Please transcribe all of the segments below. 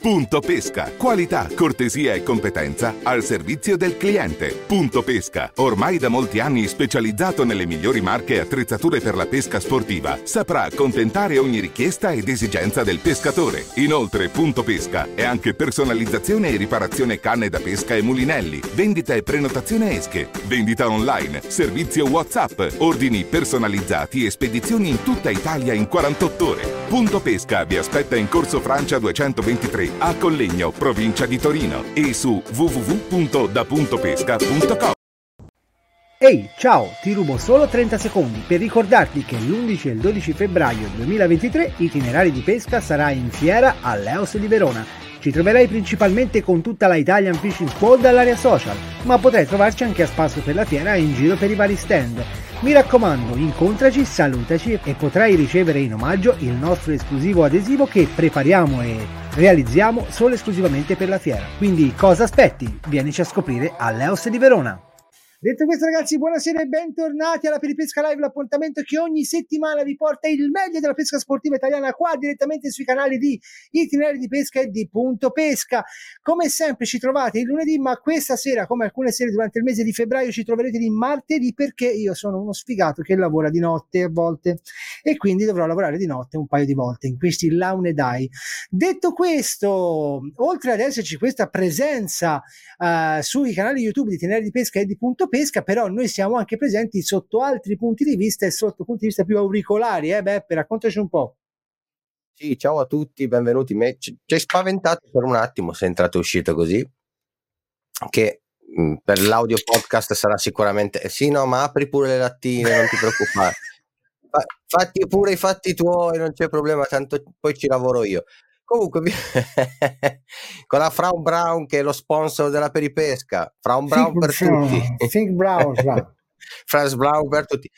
Punto Pesca. Qualità, cortesia e competenza al servizio del cliente. Punto Pesca. Ormai da molti anni specializzato nelle migliori marche e attrezzature per la pesca sportiva, saprà accontentare ogni richiesta ed esigenza del pescatore. Inoltre, Punto Pesca è anche personalizzazione e riparazione canne da pesca e mulinelli, vendita e prenotazione esche, vendita online, servizio WhatsApp, ordini personalizzati e spedizioni in tutta Italia in 48 ore. Punto Pesca vi aspetta in Corso Francia 223 a Collegno, provincia di Torino e su www.dapuntopesca.com. Ehi, ciao, ti rubo solo 30 secondi per ricordarti che l'11 e il 12 febbraio 2023 Itinerari di pesca sarà in fiera all'Eos di Verona. Ci troverai principalmente con tutta la Italian Fishing Squad all'area social, ma potrai trovarci anche a spasso per la fiera e in giro per i vari stand. Mi raccomando, incontraci, salutaci e potrai ricevere in omaggio il nostro esclusivo adesivo che prepariamo e realizziamo solo esclusivamente per la fiera. Quindi cosa aspetti? Vienici a scoprire all'Eos di Verona. Detto questo ragazzi, buonasera e bentornati alla Peripesca Live, l'appuntamento che ogni settimana vi porta il meglio della pesca sportiva italiana qua direttamente sui canali di Itinerari di Pesca e di Punto Pesca. Come sempre ci trovate il lunedì, ma questa sera, come alcune sere durante il mese di febbraio, ci troverete di martedì perché io sono uno sfigato che lavora di notte a volte e quindi dovrò lavorare di notte un paio di volte in questi launedai. Detto questo, oltre ad esserci questa presenza uh, sui canali YouTube di Itinerari di Pesca e di Punto pesca, però noi siamo anche presenti sotto altri punti di vista e sotto punti di vista più auricolari. Eh, Beppe, raccontaci un po'. Sì, ciao a tutti, benvenuti. ci hai spaventato per un attimo se entrato e uscito così, che mh, mm, per l'audio podcast sarà sicuramente... Eh, sì, no, ma apri pure le lattine, non ti preoccupare. Fa, fatti pure i fatti tuoi, non c'è problema, tanto poi ci lavoro io. Comunque, con la Fraun Brown che è lo sponsor della peripesca, Fraun Brown Think per tutti. Think Brown, Franz Brown per tutti.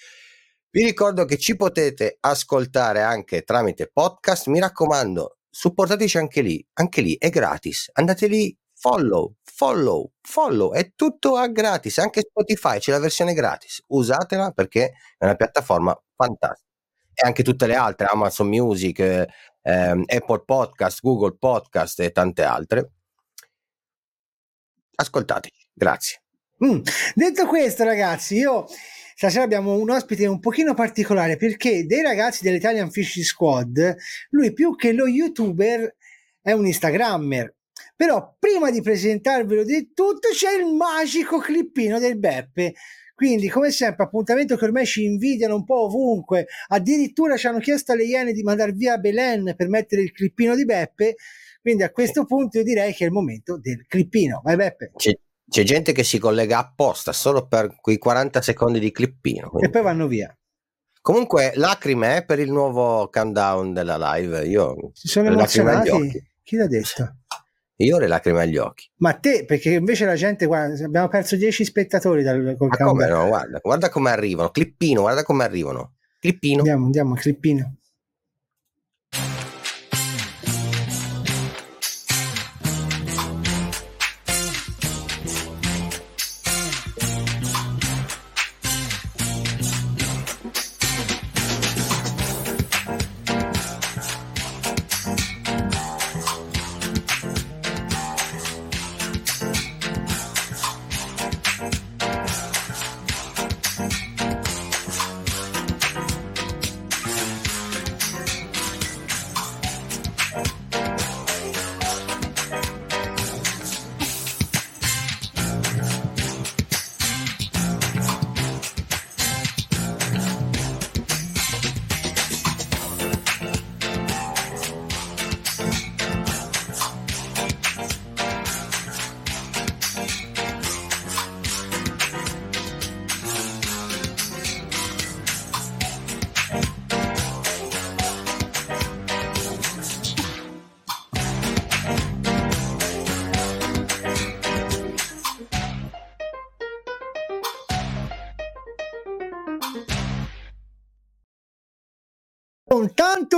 Vi ricordo che ci potete ascoltare anche tramite podcast. Mi raccomando, supportateci anche lì. Anche lì è gratis. Andate lì, follow, follow, follow. È tutto a gratis. Anche Spotify c'è la versione gratis. Usatela perché è una piattaforma fantastica. E anche tutte le altre, Amazon Music, ehm, Apple Podcast, Google Podcast e tante altre. Ascoltateci, grazie. Mm. Detto questo, ragazzi, io stasera abbiamo un ospite un pochino particolare perché dei ragazzi dell'Italian Fish Squad, lui più che lo youtuber è un instagrammer. Però prima di presentarvelo di tutto c'è il magico clippino del Beppe. Quindi, come sempre, appuntamento che ormai ci invidiano un po' ovunque. Addirittura ci hanno chiesto alle Iene di mandare via Belen per mettere il clippino di Beppe. Quindi a questo punto io direi che è il momento del clippino. Vai Beppe. C'è, c'è gente che si collega apposta solo per quei 40 secondi di clippino. Quindi. E poi vanno via. Comunque, lacrime per il nuovo countdown della live. Io si sono emozionati. Chi l'ha detto? Io ho le lacrime agli occhi. Ma te, perché invece la gente, guarda, abbiamo perso 10 spettatori dal col Ma come no? Guarda, guarda come arrivano. Clippino, guarda come arrivano. Clippino. Andiamo, andiamo, clippino.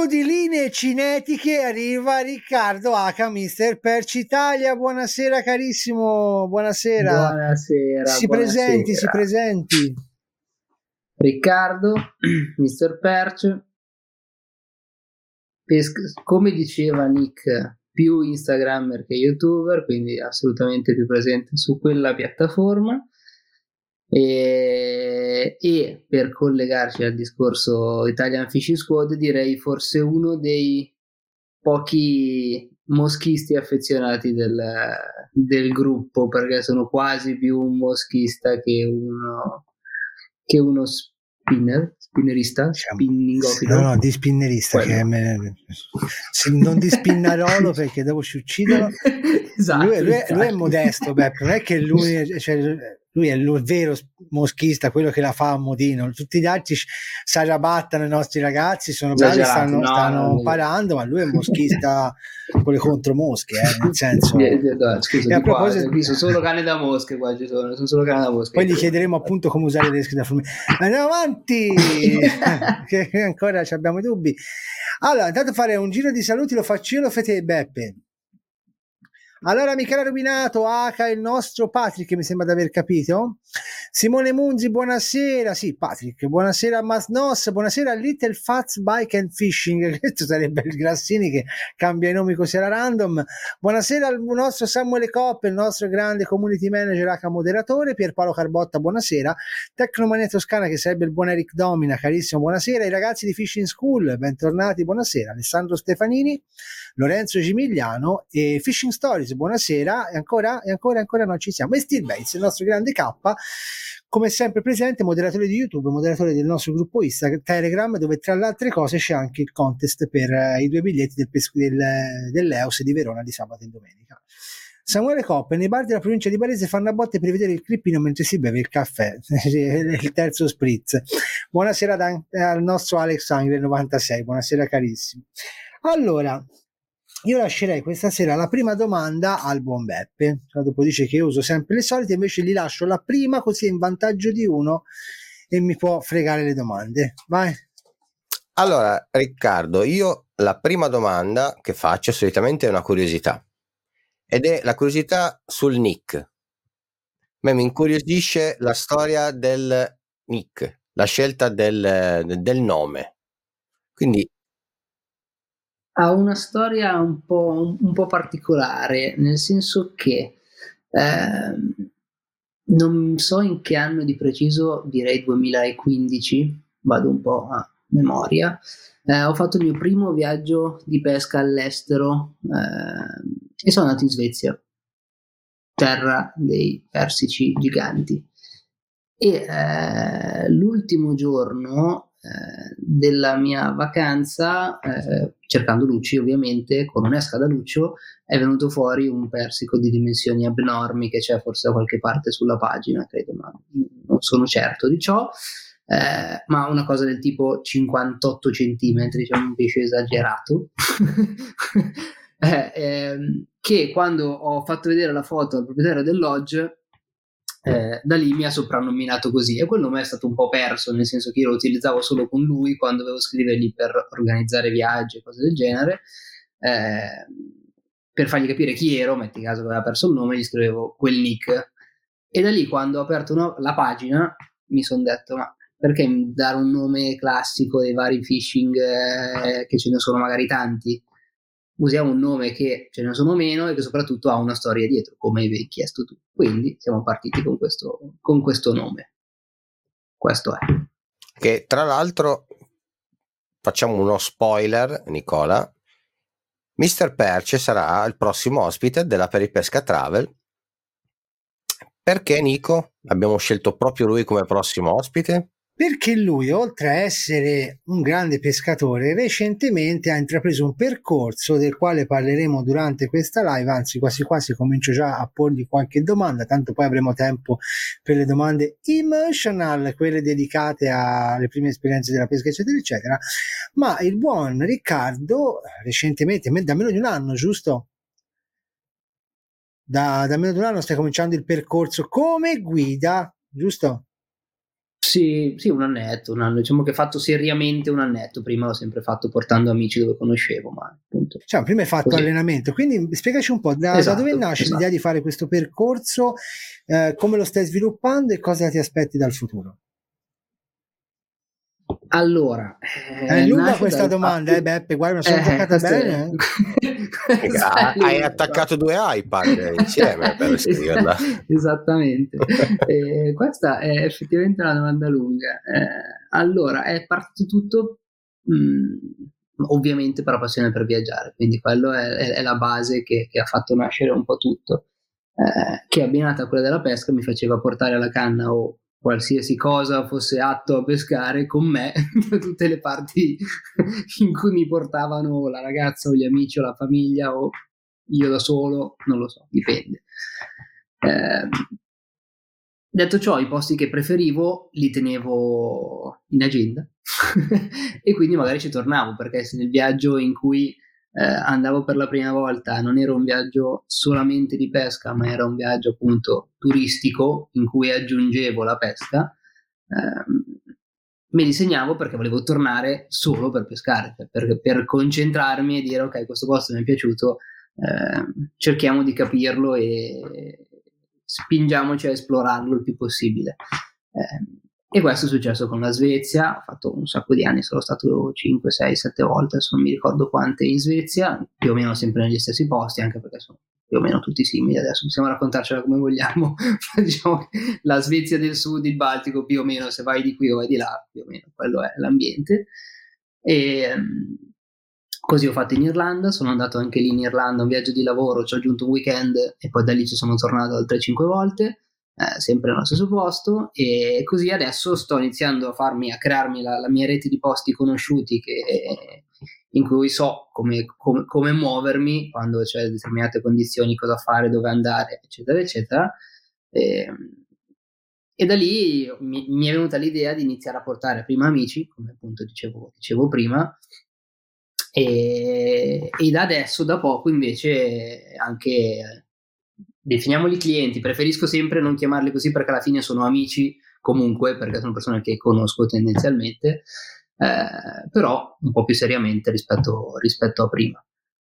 Di linee cinetiche arriva Riccardo H, Mister Perci Italia. Buonasera carissimo, buonasera. Buonasera. Si buonasera. presenti, si presenti. Riccardo, Mister Perch. Pes- come diceva Nick più Instagrammer che YouTuber, quindi assolutamente più presente su quella piattaforma. E, e, per collegarci al discorso Italian Fishing Squad, direi forse uno dei pochi moschisti affezionati del, del gruppo, perché sono quasi più un moschista che uno, che uno spinner, spinnerista, spinningofilo. No, no, di spinnerista, Quello. che sì, non di spinnarolo perché dopo ci uccidono. esatto, lui, lui è, lui è modesto, Beppe, non è che lui, cioè, lui è il vero moschista, quello che la fa a modino. Tutti gli altri si arrabattano i nostri ragazzi, sono bravi, stanno, no, stanno no, no. imparando, ma lui è moschista con le contromosche, eh, nel senso... No, scusa, E a qua, proposito- qui sono solo cane da mosche qua ci sono, sono solo cane da mosche. Poi gli chiederemo appunto come usare le esche da formica. Andiamo avanti, che ancora ci abbiamo i dubbi. Allora, intanto fare un giro di saluti lo faccio io, lo fate Beppe. Allora, Michele Rubinato, Aka, il nostro Patrick, mi sembra di aver capito. Simone Munzi, buonasera. Sì, Patrick, buonasera a Masnos, buonasera a Little Fats Bike and Fishing. Questo sarebbe il Grassini che cambia i nomi così alla random. Buonasera al nostro Samuele Coppe, il nostro grande community manager Aka moderatore. Pierpaolo Carbotta, buonasera. Tecnomania Toscana, che sarebbe il buon Eric Domina, carissimo, buonasera. I ragazzi di Fishing School, bentornati, buonasera. Alessandro Stefanini, Lorenzo Gimigliano e Fishing Stories, buonasera. E ancora, e ancora, ancora non ci siamo. E Steve Bates, il nostro grande K, come sempre presente, moderatore di YouTube, moderatore del nostro gruppo Instagram, Telegram, dove tra le altre cose c'è anche il contest per eh, i due biglietti del, del, dell'Eos di Verona di sabato e domenica. Samuele Coppe, nei bar della provincia di Varese fanno a botte per vedere il clippino mentre si beve il caffè, il terzo spritz. Buonasera da- al nostro Alex Angre 96, buonasera carissimo. Allora, io lascerei questa sera la prima domanda al buon Beppe, dopo dice che uso sempre le solite, invece gli lascio la prima così in vantaggio di uno e mi può fregare le domande. Vai. Allora, Riccardo, io la prima domanda che faccio solitamente è una curiosità ed è la curiosità sul nick. A me mi incuriosisce la storia del nick, la scelta del, del nome. Quindi, ha una storia un po', un po' particolare, nel senso che ehm, non so in che anno di preciso, direi 2015, vado un po' a memoria. eh, ho fatto il mio primo viaggio di pesca all'estero ehm, e sono andato in Svezia, terra dei persici giganti. E eh, l'ultimo giorno eh, della mia vacanza, eh, cercando Lucci ovviamente, con un'esca da Luccio, è venuto fuori un persico di dimensioni abnormi che c'è forse da qualche parte sulla pagina, credo, ma non sono certo di ciò. Eh, ma una cosa del tipo 58 centimetri, diciamo un pesce esagerato. eh, ehm, che quando ho fatto vedere la foto al proprietario del lodge, eh, da lì mi ha soprannominato così e quel nome è stato un po' perso, nel senso che io lo utilizzavo solo con lui quando dovevo scrivergli per organizzare viaggi e cose del genere. Eh, per fargli capire chi ero, metti caso che aveva perso il nome, gli scrivevo quel nick. E da lì, quando ho aperto una- la pagina, mi sono detto: Ma perché dare un nome classico dei vari phishing eh, che ce ne sono magari tanti? Usiamo un nome che ce ne sono meno e che soprattutto ha una storia dietro, come avevi chiesto tu. Quindi siamo partiti con questo, con questo nome. Questo è. che tra l'altro, facciamo uno spoiler, Nicola. Mr. Perce sarà il prossimo ospite della Peripesca Travel. Perché Nico? Abbiamo scelto proprio lui come prossimo ospite? Perché lui, oltre a essere un grande pescatore, recentemente ha intrapreso un percorso del quale parleremo durante questa live, anzi quasi quasi comincio già a porgli qualche domanda, tanto poi avremo tempo per le domande emotional, quelle dedicate alle prime esperienze della pesca, eccetera, eccetera. Ma il buon Riccardo, recentemente, me- da meno di un anno, giusto? Da, da meno di un anno stai cominciando il percorso come guida, giusto? Sì, sì, un annetto, un anno. Diciamo che fatto seriamente un annetto. Prima l'ho sempre fatto portando amici dove conoscevo, ma appunto. Cioè, prima hai fatto Così. allenamento, quindi spiegaci un po' da, da Esatto, dove nasce esatto. l'idea di fare questo percorso, eh, come lo stai sviluppando e cosa ti aspetti dal futuro. Allora, eh, è lunga questa domanda, eh, Beppe, guarda, sono eh, giocata bene. Eh. hai attaccato due iPad insieme per scriverla. Esattamente. eh, questa è effettivamente una domanda lunga. Eh, allora, è partito tutto mh, mm, ovviamente per la passione per viaggiare, quindi quello è, è, è la base che, che, ha fatto nascere un po' tutto. Eh, che abbinata a quella della pesca mi faceva portare alla canna o qualsiasi cosa fosse atto a pescare con me da tutte le parti in cui mi portavano la ragazza o gli amici o la famiglia o io da solo, non lo so, dipende. Eh, detto ciò, i posti che preferivo li tenevo in agenda e quindi magari ci tornavo perché se nel viaggio in cui eh, andavo per la prima volta, non era un viaggio solamente di pesca, ma era un viaggio appunto turistico in cui aggiungevo la pesca, eh, me li perché volevo tornare solo per pescare, cioè per, per concentrarmi e dire ok, questo posto mi è piaciuto, eh, cerchiamo di capirlo e spingiamoci a esplorarlo il più possibile. Eh, e questo è successo con la Svezia, ho fatto un sacco di anni, sono stato 5, 6, 7 volte, adesso non mi ricordo quante in Svezia, più o meno sempre negli stessi posti, anche perché sono più o meno tutti simili, adesso possiamo raccontarcela come vogliamo, diciamo la Svezia del sud, il Baltico, più o meno se vai di qui o vai di là, più o meno quello è l'ambiente. E ehm, così ho fatto in Irlanda, sono andato anche lì in Irlanda, un viaggio di lavoro, ci ho aggiunto un weekend e poi da lì ci sono tornato altre 5 volte eh, sempre nello stesso posto e così adesso sto iniziando a farmi a crearmi la, la mia rete di posti conosciuti che, in cui so come, come, come, muovermi quando c'è determinate condizioni, cosa fare, dove andare, eccetera, eccetera. E, e da lì mi, mi, è venuta l'idea di iniziare a portare prima amici, come appunto dicevo, dicevo prima, e, e, da adesso, da poco, invece, anche definiamoli clienti, preferisco sempre non chiamarli così perché alla fine sono amici comunque, perché sono persone che conosco tendenzialmente, eh, però un po' più seriamente rispetto, rispetto a prima.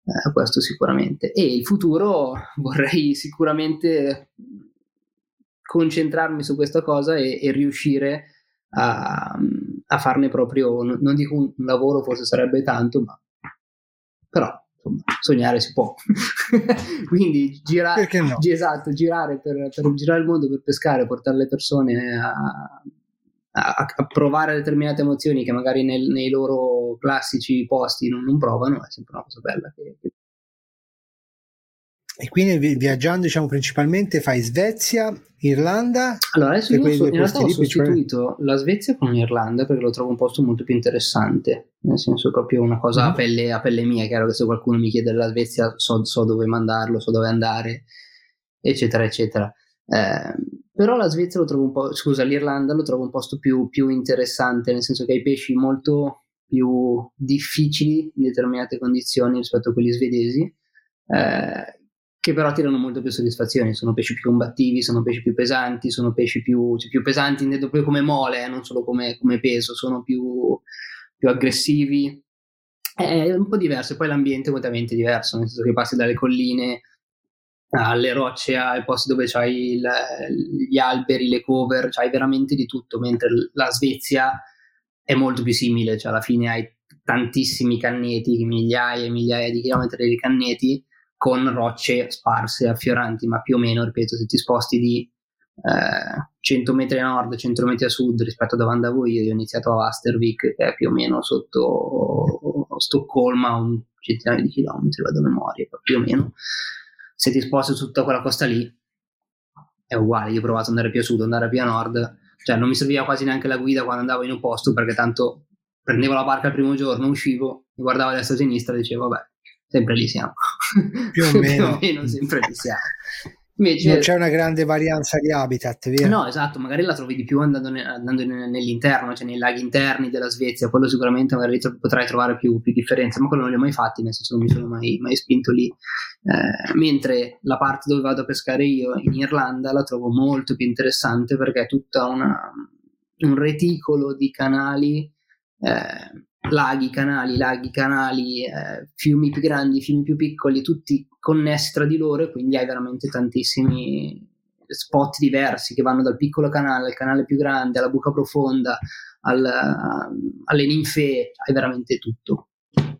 Eh, questo sicuramente. E il futuro vorrei sicuramente concentrarmi su questa cosa e, e riuscire a, a, farne proprio, non dico un lavoro, forse sarebbe tanto, ma insomma, sognare si può. Quindi girare, no? esatto, girare per, per, girare il mondo per pescare, portare le persone a, a, a provare determinate emozioni che magari nel, nei loro classici posti non, non, provano, è sempre una cosa bella che, che e quindi viaggiando, diciamo, principalmente fai Svezia, Irlanda? Allora, adesso io so, in realtà ho sostituito la Svezia con l'Irlanda perché lo trovo un posto molto più interessante, nel senso proprio una cosa a, pelle, a pelle mia, chiaro che se qualcuno mi chiede della Svezia so, so dove mandarlo, so dove andare, eccetera, eccetera. Eh, però la Svezia lo trovo un po', scusa, l'Irlanda lo trovo un posto più, più interessante, nel senso che hai pesci molto più difficili in determinate condizioni rispetto a quelli svedesi. Eh, che però tirano molto più soddisfazioni, sono pesci più combattivi, sono pesci più pesanti, sono pesci più, cioè più pesanti intendo proprio come mole, eh, non solo come, come peso, sono più, più, aggressivi. È un po' diverso, poi l'ambiente è completamente diverso, nel senso che passi dalle colline alle rocce, ai posti dove c'hai il, gli alberi, le cover, c'hai veramente di tutto, mentre la Svezia è molto più simile, cioè alla fine hai tantissimi canneti, migliaia e migliaia di chilometri di canneti, con rocce sparse, affioranti, ma più o meno, ripeto, se ti sposti di eh, 100 metri a nord, 100 metri a sud rispetto a dove andavo io, io ho iniziato a Astervik, che è più o meno sotto Stoccolma, un centinaio di chilometri, vado a memoria, più o meno. Se ti sposti su tutta quella costa lì, è uguale, io ho provato ad andare più a sud, andare più a nord, cioè non mi serviva quasi neanche la guida quando andavo in un posto, perché tanto prendevo la barca il primo giorno, uscivo, guardavo a destra e a sinistra e dicevo, vabbè, sempre lì siamo. Più o meno, più o meno sempre lì siamo. Invece, non c'è una grande varianza di habitat, vero? No, esatto, magari la trovi di più andando, ne, andando nell'interno, cioè nei laghi interni della Svezia, quello sicuramente magari tro- potrai trovare più, più, differenze, ma quello non li ho mai fatti, nel senso non mi sono mai, mai spinto lì. Eh, mentre la parte dove vado a pescare io in Irlanda la trovo molto più interessante perché è tutta una, un reticolo di canali eh, laghi, canali, laghi, canali, eh, fiumi più grandi, fiumi più piccoli, tutti connessi tra di loro e quindi hai veramente tantissimi spot diversi che vanno dal piccolo canale al canale più grande, alla buca profonda, al, alle ninfee, hai veramente tutto.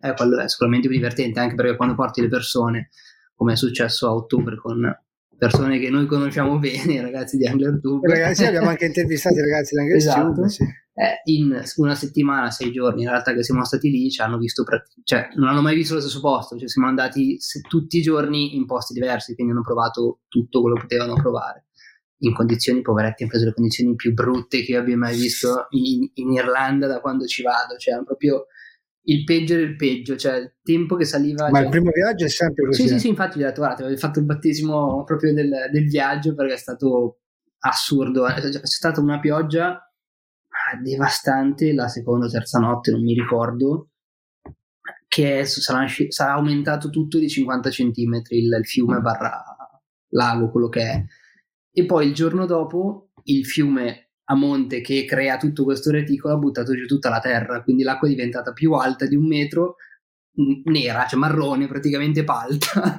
Eh, quello è sicuramente più divertente anche perché quando porti le persone, come è successo a ottobre con persone che noi conosciamo bene, i ragazzi di AnglerTube. Ragazzi, abbiamo anche intervistato i ragazzi di AnglerTube. Esatto. Sì. Eh, in una settimana, sei giorni, in realtà che siamo stati lì, ci hanno visto, cioè non hanno mai visto lo stesso posto, cioè siamo andati tutti i giorni in posti diversi, quindi hanno provato tutto quello che potevano provare. In condizioni, poveretti, hanno preso le condizioni più brutte che io abbia mai visto in, in Irlanda da quando ci vado, cioè proprio il peggio del peggio, cioè il tempo che saliva. Ma cioè... il primo viaggio è sempre così. Sì, sì, sì, infatti gli ho detto, guarda, avevo fatto il battesimo proprio del, del, viaggio perché è stato assurdo. C'è stata una pioggia devastante la seconda o terza notte, non mi ricordo, che sarà, sarà aumentato tutto di 50 centimetri il, il fiume barra lago, quello che è. E poi il giorno dopo il fiume a monte che crea tutto questo reticolo ha buttato giù tutta la terra, quindi l'acqua è diventata più alta di un metro, nera, cioè marrone, praticamente palta.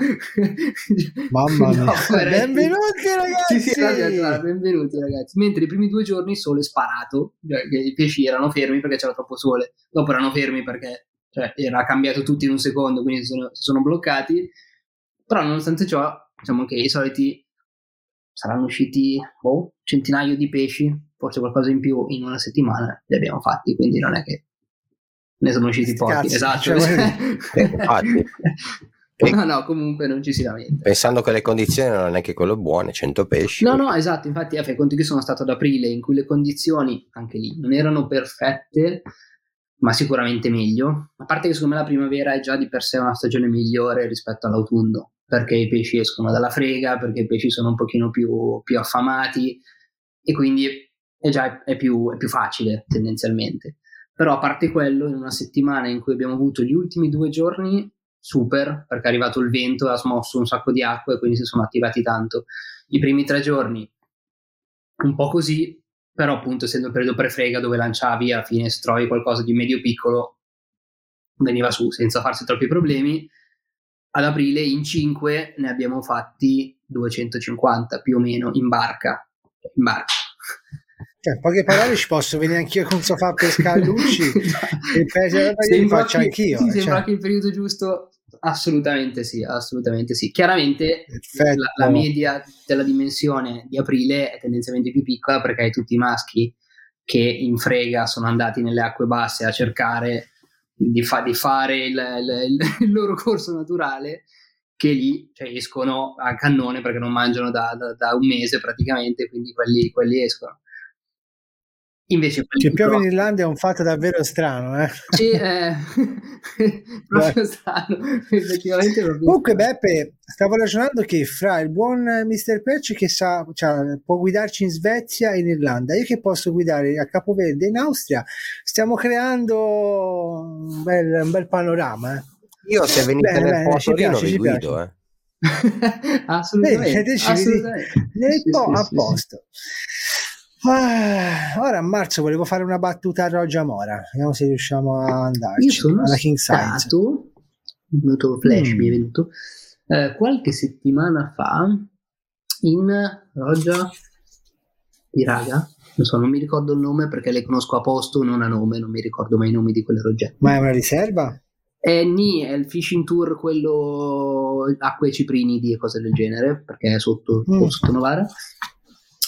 Mamma mia, no, benvenuti ragazzi! Sì, sì, allora, benvenuti ragazzi. Mentre i primi due giorni il sole è sparato, cioè, i pesci erano fermi perché c'era troppo sole, dopo erano fermi perché cioè, era cambiato tutto in un secondo, quindi si sono, si sono bloccati, però nonostante ciò, diciamo che i soliti saranno usciti oh, centinaio di pesci forse qualcosa in più in una settimana li abbiamo fatti, quindi non è che ne sono usciti pochi. Cazzo, esatto. cioè, infatti. No, no, comunque non ci si lamenta. Pensando che le condizioni non è che quello buone, 100 pesci. No, no, esatto, infatti eh, fai conto che sono stato ad aprile in cui le condizioni, anche lì, non erano perfette, ma sicuramente meglio. A parte che secondo me la primavera è già di per sé una stagione migliore rispetto all'autunno, perché i pesci escono dalla frega, perché i pesci sono un pochino più, più affamati e quindi è già è più, è più facile tendenzialmente. Però a parte quello, in una settimana in cui abbiamo avuto gli ultimi due giorni, super, perché è arrivato il vento e ha smosso un sacco di acqua e quindi si sono attivati tanto. I primi tre giorni, un po' così, però appunto essendo il periodo prefrega dove lanciavi alla fine se trovi qualcosa di medio piccolo, veniva su senza farsi troppi problemi. Ad aprile in 5 ne abbiamo fatti 250 più o meno in barca. In barca. Cioè, in poche parole ci posso venire anch'io con sofà a pescare Lucci e per li faccio che, anch'io. Sì, cioè. sembra che il periodo giusto assolutamente sì, assolutamente sì. Chiaramente la, la, media della dimensione di aprile è tendenzialmente più piccola perché hai tutti i maschi che in frega sono andati nelle acque basse a cercare di, fa, di fare il, il, il, loro corso naturale che lì cioè, escono a cannone perché non mangiano da, da, da un mese praticamente, quindi quelli, quelli escono. Invece che piove in Irlanda è un fatto davvero strano, eh? Sì, è proprio strano, effettivamente. Proprio Comunque, Beppe, stavo ragionando che fra il buon Mr. Perci che sa, cioè, può guidarci in Svezia e in Irlanda, io che posso guidare a Capoverde in Austria, stiamo creando un bel, un bel panorama. Eh? Io se venite bene, nel bene, ci piace, vi guido, eh. assolutamente, Bene, assolutamente. Nel sì, po' sì, a posto. Ah, ora a marzo volevo fare una battuta a Roggia Mora, vediamo se riusciamo a andarci. Io sono alla King stato, venuto flash, mm. mi è venuto, eh, qualche settimana fa in Roggia di Raga, non so, non mi ricordo il nome perché le conosco a posto, non a nome, non mi ricordo mai i nomi di quelle roggette. Ma è una riserva? È Ni, è il fishing tour, quello acque ciprinidi e cose del genere, perché è sotto, mm. sotto Novara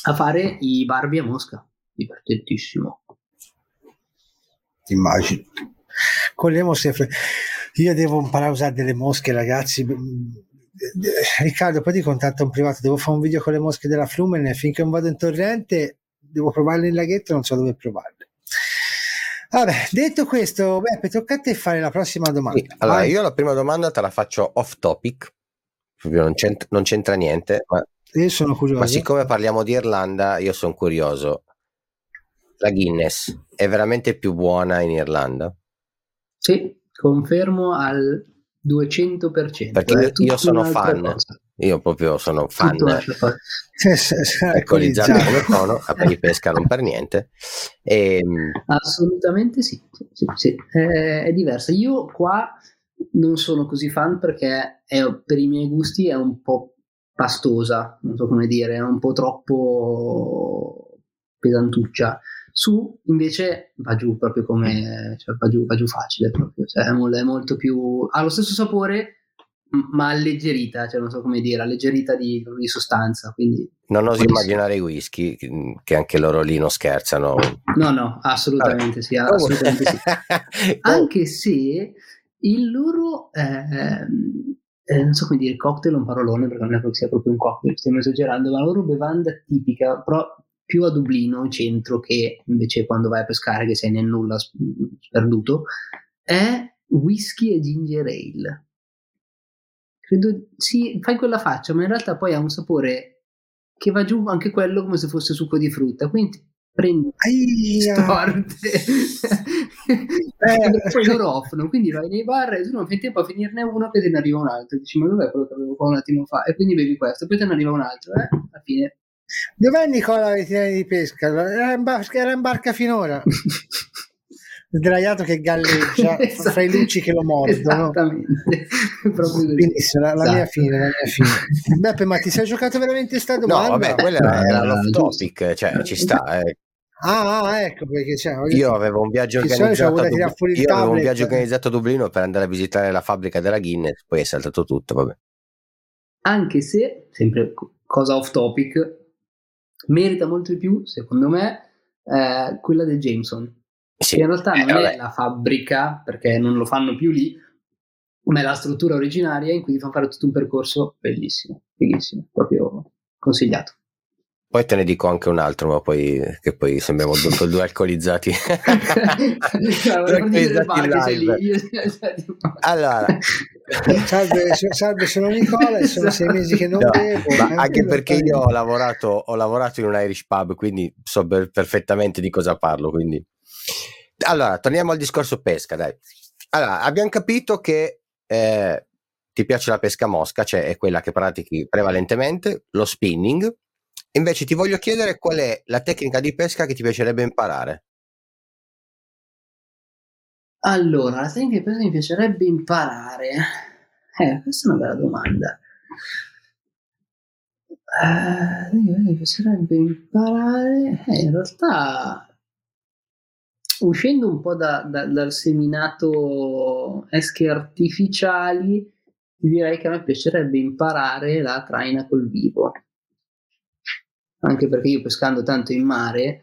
a fare i Barbie a Mosca. Divertentissimo. Immagino. Con le mosche. Io devo imparare a usare delle mosche, ragazzi. Riccardo, poi ti contatto un privato. Devo fare un video con le mosche della Flumen. Finché non vado in torrente, devo provarle in laghetto. Non so dove provarle. Vabbè, detto questo, Beppe, tocca a te fare la prossima domanda. Sì, allora, Vai. io la prima domanda te la faccio off topic, non c'entra, non c'entra niente, ma io sono curioso. Ma siccome parliamo di Irlanda, io sono curioso. La Guinness è veramente più buona in Irlanda? Sì, confermo al 200%. Perché io, io sono fan. Cosa. Io proprio sono fan. Alcolizzato come sono, a di pesca non per niente. E... Ehm, Assolutamente sì, sì, sì. È, è diversa. Io qua non sono così fan perché è, per i miei gusti è un po' pastosa, non so come dire, è un po' troppo pesantuccia. Su invece va giù proprio come cioè, va, giù, va giù facile proprio, cioè, è molto più ha lo stesso sapore ma alleggerita, cioè non so come dire, alleggerita di, di sostanza. Quindi non oso immaginare i whisky, che anche loro lì non scherzano. No, no, assolutamente sì, assolutamente sì. Anche se il loro, eh, eh, non so come dire, cocktail è un parolone perché non è che sia proprio un cocktail, stiamo esagerando, ma la loro bevanda tipica, però più a Dublino, in centro, che invece quando vai a pescare che sei nel nulla sperduto, è whisky e ginger ale Credo, sì, fai quella faccia, ma in realtà poi ha un sapore che va giù anche quello come se fosse succo di frutta. Quindi prendi storte eh, poi loro offrono quindi vai nei bar e tu non fai tempo a finirne uno che te ne arriva un altro dici ma dov'è quello che avevo qua un attimo fa e quindi bevi questo poi te ne arriva un altro eh? alla fine dov'è Nicola Vettinari di pesca? era in, bar- era in barca finora sdraiato che galleggia esatto. fra i luci che lo mordono. Esattamente. Benissimo, la, la esatto. mia fine, la mia fine. Beppe, ma ti sei giocato veramente sta domanda? No, vabbè, quella era, era l'off topic, cioè ci sta. Eh. Ah, ah, ecco perché cioè, io avevo un viaggio organizzato a Dub- io avevo un viaggio organizzato a Dublino per andare a visitare la fabbrica della Guinness, poi è saltato tutto, vabbè. Anche se, sempre cosa off topic, merita molto di più, secondo me, eh, quella del Jameson sì. in realtà non eh, è la fabbrica, perché non lo fanno più lì, ma è la struttura originaria in cui ti fanno fare tutto un percorso bellissimo, fighissimo, proprio consigliato. Poi te ne dico anche un altro, ma poi che poi sembriamo due, due alcolizzati. allora, salve, salve, sono Nicola e sono sei mesi che non no, bevo. anche, anche perché io ho lavorato, ho lavorato, in un Irish pub, quindi so perfettamente di cosa parlo. Quindi allora, torniamo al discorso pesca, dai. Allora, abbiamo capito che eh, ti piace la pesca mosca, cioè è quella che pratichi prevalentemente, lo spinning. Invece ti voglio chiedere qual è la tecnica di pesca che ti piacerebbe imparare. Allora, la tecnica di pesca mi piacerebbe imparare. Eh, questa è una bella domanda. Eh, mi piacerebbe imparare. Eh, in realtà uscendo un po' da, da, dal seminato esche artificiali, direi che a me piacerebbe imparare la traina col vivo. Anche perché io pescando tanto in mare, eh,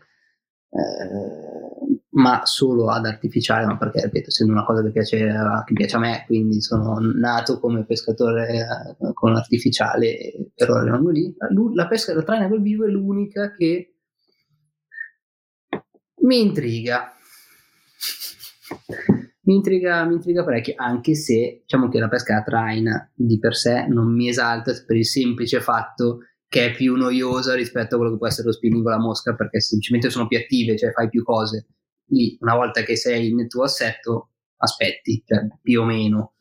ma solo ad artificiale, ma perché ripeto, essendo una cosa che piace, che piace a me, quindi sono nato come pescatore eh, con l'artificiale e per ora rimango lì. La pesca la traina col vivo è l'unica che mi intriga mi intriga, mi intriga parecchio, anche se diciamo che la pesca a traina di per sé non mi esalta per il semplice fatto che è più noiosa rispetto a quello che può essere lo spinning con la mosca, perché semplicemente sono più attive, cioè fai più cose. Lì, una volta che sei nel tuo assetto, aspetti, cioè più o meno.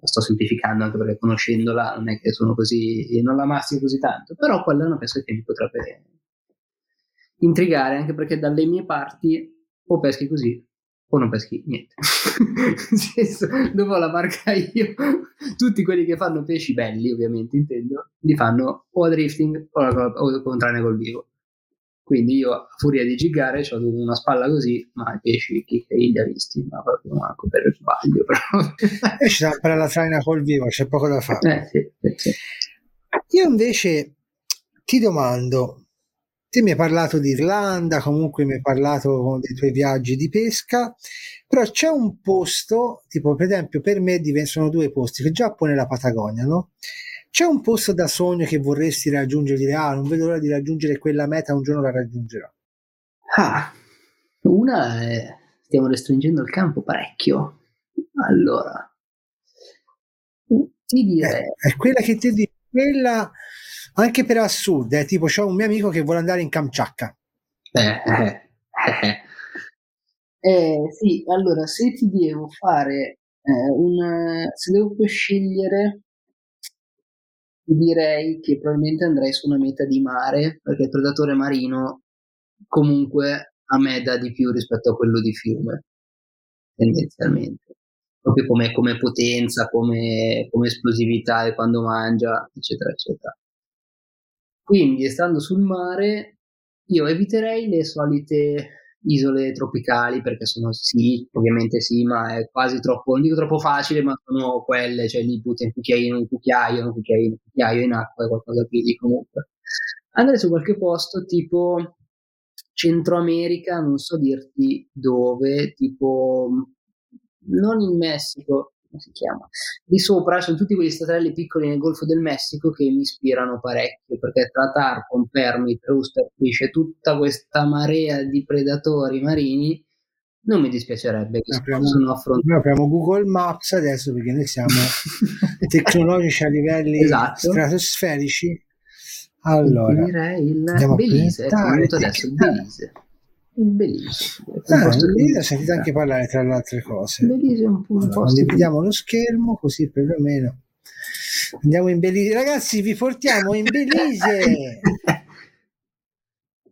Sto semplificando anche perché conoscendola non è che sono così, non la massimo così tanto, però quella è una pesca che mi potrebbe intrigare, anche perché dalle mie parti o peschi così o non peschi niente. Dopo la barca io, tutti quelli che fanno pesci belli, ovviamente intendo, li fanno o a drifting o, a, o con trane col vivo. Quindi io a furia di giggare ho una spalla così, ma i pesci chi li ha visti, ma proprio manco per sbaglio. Però. e ci per la traina col vivo, c'è poco da fare. Eh, sì, sì. Io invece ti domando, Te mi hai parlato di Irlanda, comunque mi hai parlato dei tuoi viaggi di pesca, però c'è un posto, tipo per esempio per me sono due posti, il Giappone e la Patagonia, no? C'è un posto da sogno che vorresti raggiungere, dire ah non vedo l'ora di raggiungere quella meta, un giorno la raggiungerò. Ah, una è, stiamo restringendo il campo parecchio. Allora, ti direi... Eh, è quella che ti dico, quella anche per assurdo, eh, tipo c'ho un mio amico che vuole andare in Kamchatka. Eh, eh, eh. eh sì, allora se ti devo fare eh, un... se devo scegliere direi che probabilmente andrei su una meta di mare perché il predatore marino comunque a me dà di più rispetto a quello di fiume tendenzialmente proprio come, come potenza come, come esplosività e quando mangia eccetera eccetera Quindi, stando sul mare, io eviterei le solite isole tropicali perché sono sì, ovviamente sì, ma è quasi troppo, non dico troppo facile, ma sono quelle, cioè lì butti un cucchiaino, un cucchiaio, un cucchiaio, un cucchiaio in acqua è qualcosa di comunque. Andare su qualche posto tipo Centro America, non so dirti dove, tipo non in Messico, come si chiama? Di sopra sono tutti quegli statelli piccoli nel Golfo del Messico che mi ispirano parecchio, perché tra tarpon, permit, rooster fish e tutta questa marea di predatori marini non mi dispiacerebbe che apriamo, sono affrontati. Noi apriamo Google Maps adesso perché noi siamo tecnologici a livelli esatto. stratosferici. Allora, direi il Belize, è venuto adesso il Belize il Belize. Ah, Belize ho sentito anche parlare tra le altre cose. Belize è un po' allora, condividiamo lo schermo così perlomeno andiamo in Belize. Ragazzi, vi portiamo in Belize.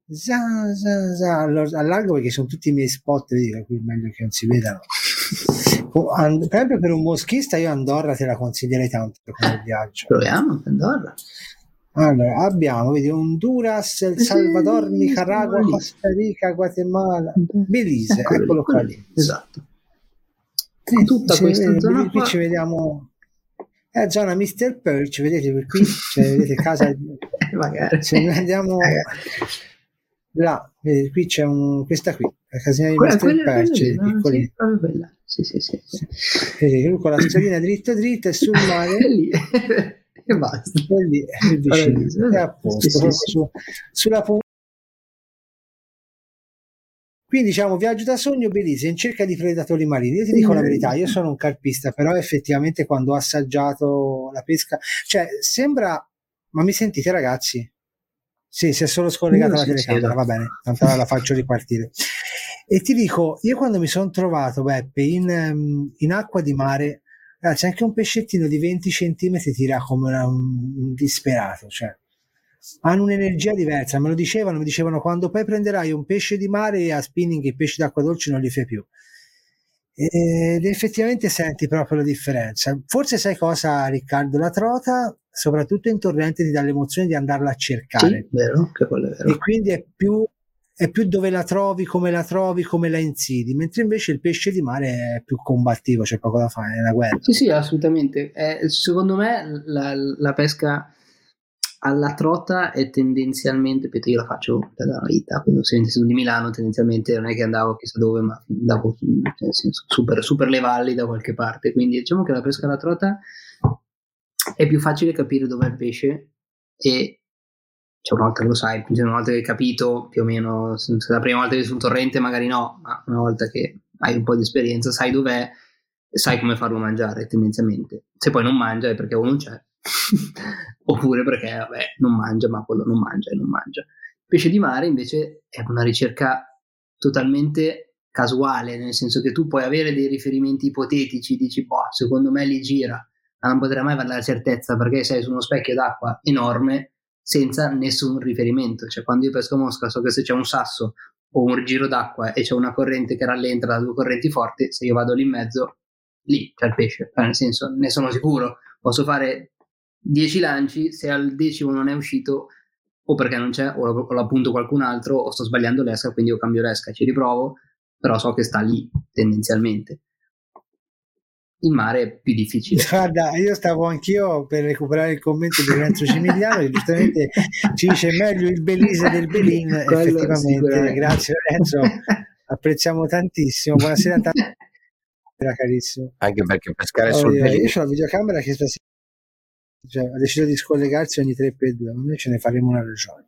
Za, za, za. Allargo perché sono tutti i miei spot, vedi, qui meglio che non si vedano. Proprio per un moschista io Andorra te la consiglierei tanto come viaggio. Proviamo Andorra. Allora, abbiamo vedi, Honduras, El Salvador, Nicaragua, Costa Rica, Guatemala, Belize, eccolo, eccolo qua. Lì. Esatto. Sì, Tutta sì, questa vede, zona qui ci vediamo è zona Mr. Perch, vedete qui, cioè, vedete casa magari se noi andiamo là, vedete, qui c'è un, questa qui, la casina di Mr. Quella, Perch, quella, sì, proprio quella. Sì, sì, sì. sì. Vedete, lui con la stradina dritta dritta e sul mare lì e basta. E lì è a posto, sì, sì, su, sulla quindi diciamo viaggio da sogno Belize in cerca di predatori marini. Io ti dico la verità, io sono un carpista, però effettivamente quando ho assaggiato la pesca, cioè sembra, ma mi sentite ragazzi? Sì, si è solo scollegata la telecamera, va bene, tanto la faccio ripartire. E ti dico, io quando mi sono trovato, Beppe, in, in acqua di mare, c'è anche un pescettino di 20 centimetri tira come una, un, disperato, cioè hanno un'energia diversa, me lo dicevano, mi dicevano quando poi prenderai un pesce di mare a spinning i pesci d'acqua dolce non li fai più. Ed effettivamente senti proprio la differenza. Forse sai cosa, Riccardo? La trota, soprattutto in torrente, ti dà l'emozione di andarla a cercare. Sì, vero, che quello è vero. E quindi è più è più dove la trovi, come la trovi, come la insidi, mentre invece il pesce di mare è più combattivo, c'è poco da fare, è una guerra. Sì, sì, assolutamente. Eh, secondo me la, la, pesca alla trota è tendenzialmente, perché io la faccio da una vita, quando sono di Milano tendenzialmente non è che andavo chissà dove, ma andavo nel senso, super, super le valli da qualche parte, quindi diciamo che la pesca alla trota è più facile capire dov'è il pesce e cioè una volta che lo sai, una volta che hai capito più o meno, se la prima volta che sei sul torrente magari no, ma una volta che hai un po' di esperienza sai dov'è e sai come farlo mangiare tendenzialmente. Se poi non mangia è perché o non c'è, oppure perché vabbè, non mangia, ma quello non mangia e non mangia. pesce di mare invece è una ricerca totalmente casuale, nel senso che tu puoi avere dei riferimenti ipotetici, dici, boh, secondo me li gira, ma non potrai mai avere la certezza perché sei su uno specchio d'acqua enorme senza nessun riferimento. Cioè, quando io pesco mosca, so che se c'è un sasso o un giro d'acqua e c'è una corrente che rallenta da due correnti forti, se io vado lì in mezzo, lì c'è il pesce. Cioè, nel senso, ne sono sicuro. Posso fare 10 lanci, se al decimo non è uscito, o perché non c'è, o o lo appunto qualcun altro, o sto sbagliando l'esca, quindi io cambio l'esca ci riprovo, però so che sta lì tendenzialmente in mare è più difficile. Guarda, io stavo anch'io per recuperare il commento di Lorenzo Cimigliano che giustamente ci dice meglio il Belize del Belin, effettivamente. Grazie Lorenzo, apprezziamo tantissimo. Buonasera a tanti. carissimo. Anche perché pescare oh, sul io, Io ho la videocamera che stasera cioè, ha deciso di scollegarsi ogni 3 per 2 noi ce ne faremo una ragione.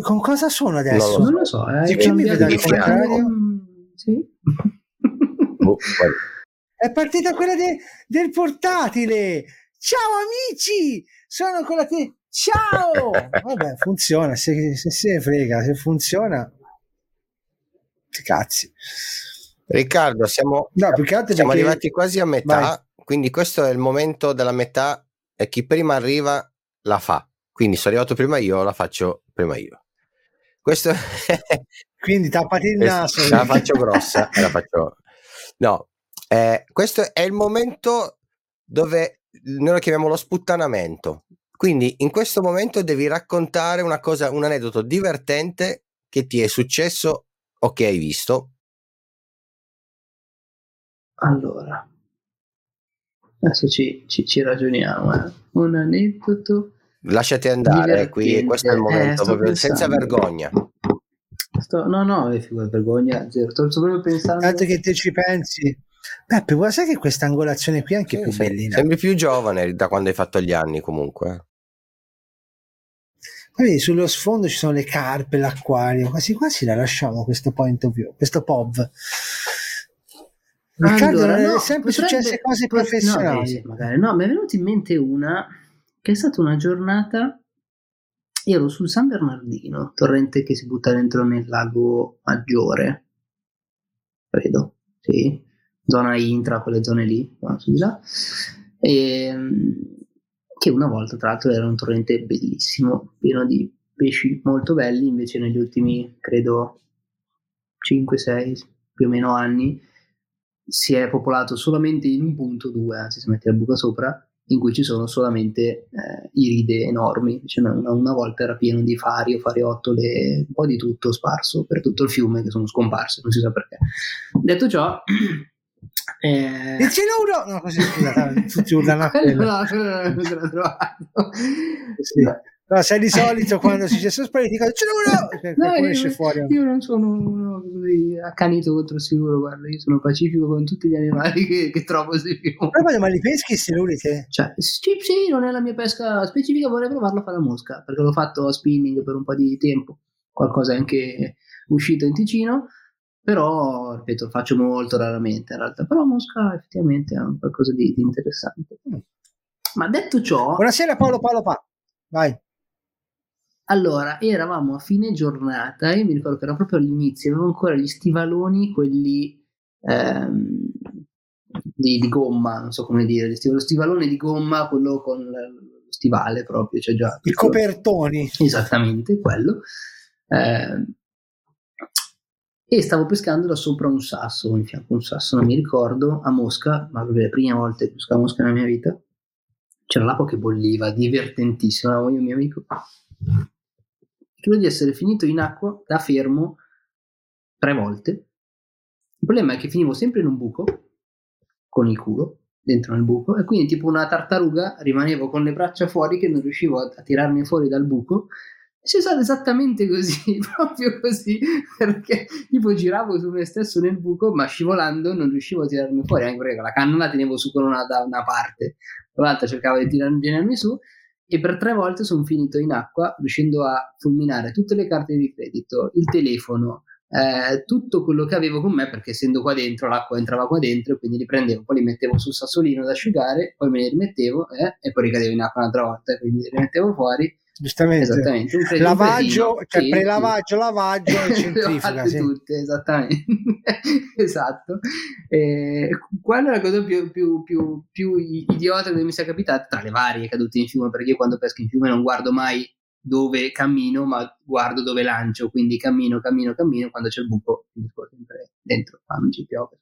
Con cosa sono adesso? Non lo so, eh, chi mi vede al contrario? Sì. Oh, è partita quella de- del portatile. Ciao amici, sono quella che... Ciao! Vabbè, funziona, se, se se frega, se funziona... Cazzi. Riccardo, siamo, no, siamo perché... arrivati quasi a metà, Vai. quindi questo è il momento della metà e chi prima arriva la fa. Quindi sono arrivato prima io, la faccio prima io. Questo quindi tappati il naso. La faccio grossa, la faccio... No, eh, questo è il momento dove noi lo chiamiamo lo sputtanamento. Quindi in questo momento devi raccontare una cosa, un aneddoto divertente che ti è successo o che hai visto. Allora, adesso ci, ci, ci ragioniamo. Eh. Un aneddoto. Lasciati andare, qui questo è il momento eh, proprio senza vergogna. Sto, no, no, vergogna, zero. Sto, sto proprio pensando. Tanto che te ci pensi. Peppe, vuoi sai che questa angolazione qui è anche Sì, più sì. bellina? Sembri più giovane da quando hai fatto gli anni comunque. Poi vedi, sullo sfondo ci sono le carpe, l'acquario, quasi quasi la lasciamo questo point of view, questo POV. Riccardo, Allora, non è no, sempre potrebbe- successe cose pot- professionali. No, magari. no, mi è venuta in mente una che è stata una giornata. Ero sul San Bernardino, torrente che si butta dentro nel lago Maggiore, credo, sì, zona intra, quelle zone lì, su di là. E, che una volta, tra l'altro, era un torrente bellissimo, pieno di pesci molto belli, invece negli ultimi, credo, 5-6 più o meno anni si è popolato solamente in un punto, due, anzi si mette la buca sopra, in cui ci sono solamente eh, iride enormi. Cioè, una, una volta era pieno di fari o fariottole, un po' di tutto sparso per tutto il fiume che sono scomparse, non si sa perché. Detto ciò, eh, Il cielo no, così scusa, tutti urlano quello. no, quello non l'ho trovato. Sì. No, sai di solito quando si sono spariti dicono cielo che No, io- esce fuori. Io non sono uno accanito contro il sicuro, guarda, io sono pacifico con tutti gli animali che, che trovo sui fiumi. Ma li peschi se lui te? Cioè, sì, sì, non è la mia pesca specifica, vorrei provarlo a fare a mosca, perché l'ho fatto a spinning per un po' di tempo, qualcosa è anche uscito in Ticino, però, ripeto, lo faccio molto raramente in realtà, però mosca effettivamente è qualcosa di, di interessante. Ma detto ciò, Buonasera Paolo Paolo Pa. Vai. allora, eravamo a fine giornata, io mi ricordo che era proprio all'inizio, avevo ancora gli stivaloni, quelli ehm, di, di gomma, non so come dire, lo stivalone di gomma, quello con lo stivale proprio, cioè già... I copertoni. Esattamente, quello. Eh, e stavo pescando da sopra un sasso, in fianco a un sasso, non mi ricordo, a Mosca, ma proprio le prime volte che pescavo a Mosca nella mia vita. C'era l'acqua che bolliva, divertentissimo, eravamo io il mio amico. Credo di essere finito in acqua da fermo tre volte. Il problema è che finivo sempre in un buco, con il culo dentro nel buco, e quindi tipo una tartaruga rimanevo con le braccia fuori che non riuscivo a, a tirarmi fuori dal buco. E c'è stato esattamente così, proprio così, perché tipo giravo su me stesso nel buco, ma scivolando non riuscivo a tirarmi fuori, anche perché la canna la tenevo su con una, da una parte, l'altra cercavo di tirarmi, su, e per tre volte sono finito in acqua, riuscendo a fulminare tutte le carte di credito, il telefono, eh, tutto quello che avevo con me, perché essendo qua dentro, l'acqua entrava qua dentro, quindi li prendevo, poi li mettevo sul sassolino da asciugare, poi me li rimettevo eh, e poi ricadevo in acqua un'altra volta, quindi li rimettevo fuori. Giustamente. Esattamente. Lavaggio, cioè sì, prelavaggio, lavaggio e sì. centrifuga. Sì. tutte, esattamente. esatto. Eh, qual è la cosa più, più, più, più idiota che mi sia capitata tra le varie cadute in fiume? Perché io quando pesco in fiume non guardo mai dove cammino, ma guardo dove lancio, quindi cammino, cammino, cammino, quando c'è il buco finisco sempre dentro, ma non ci piove.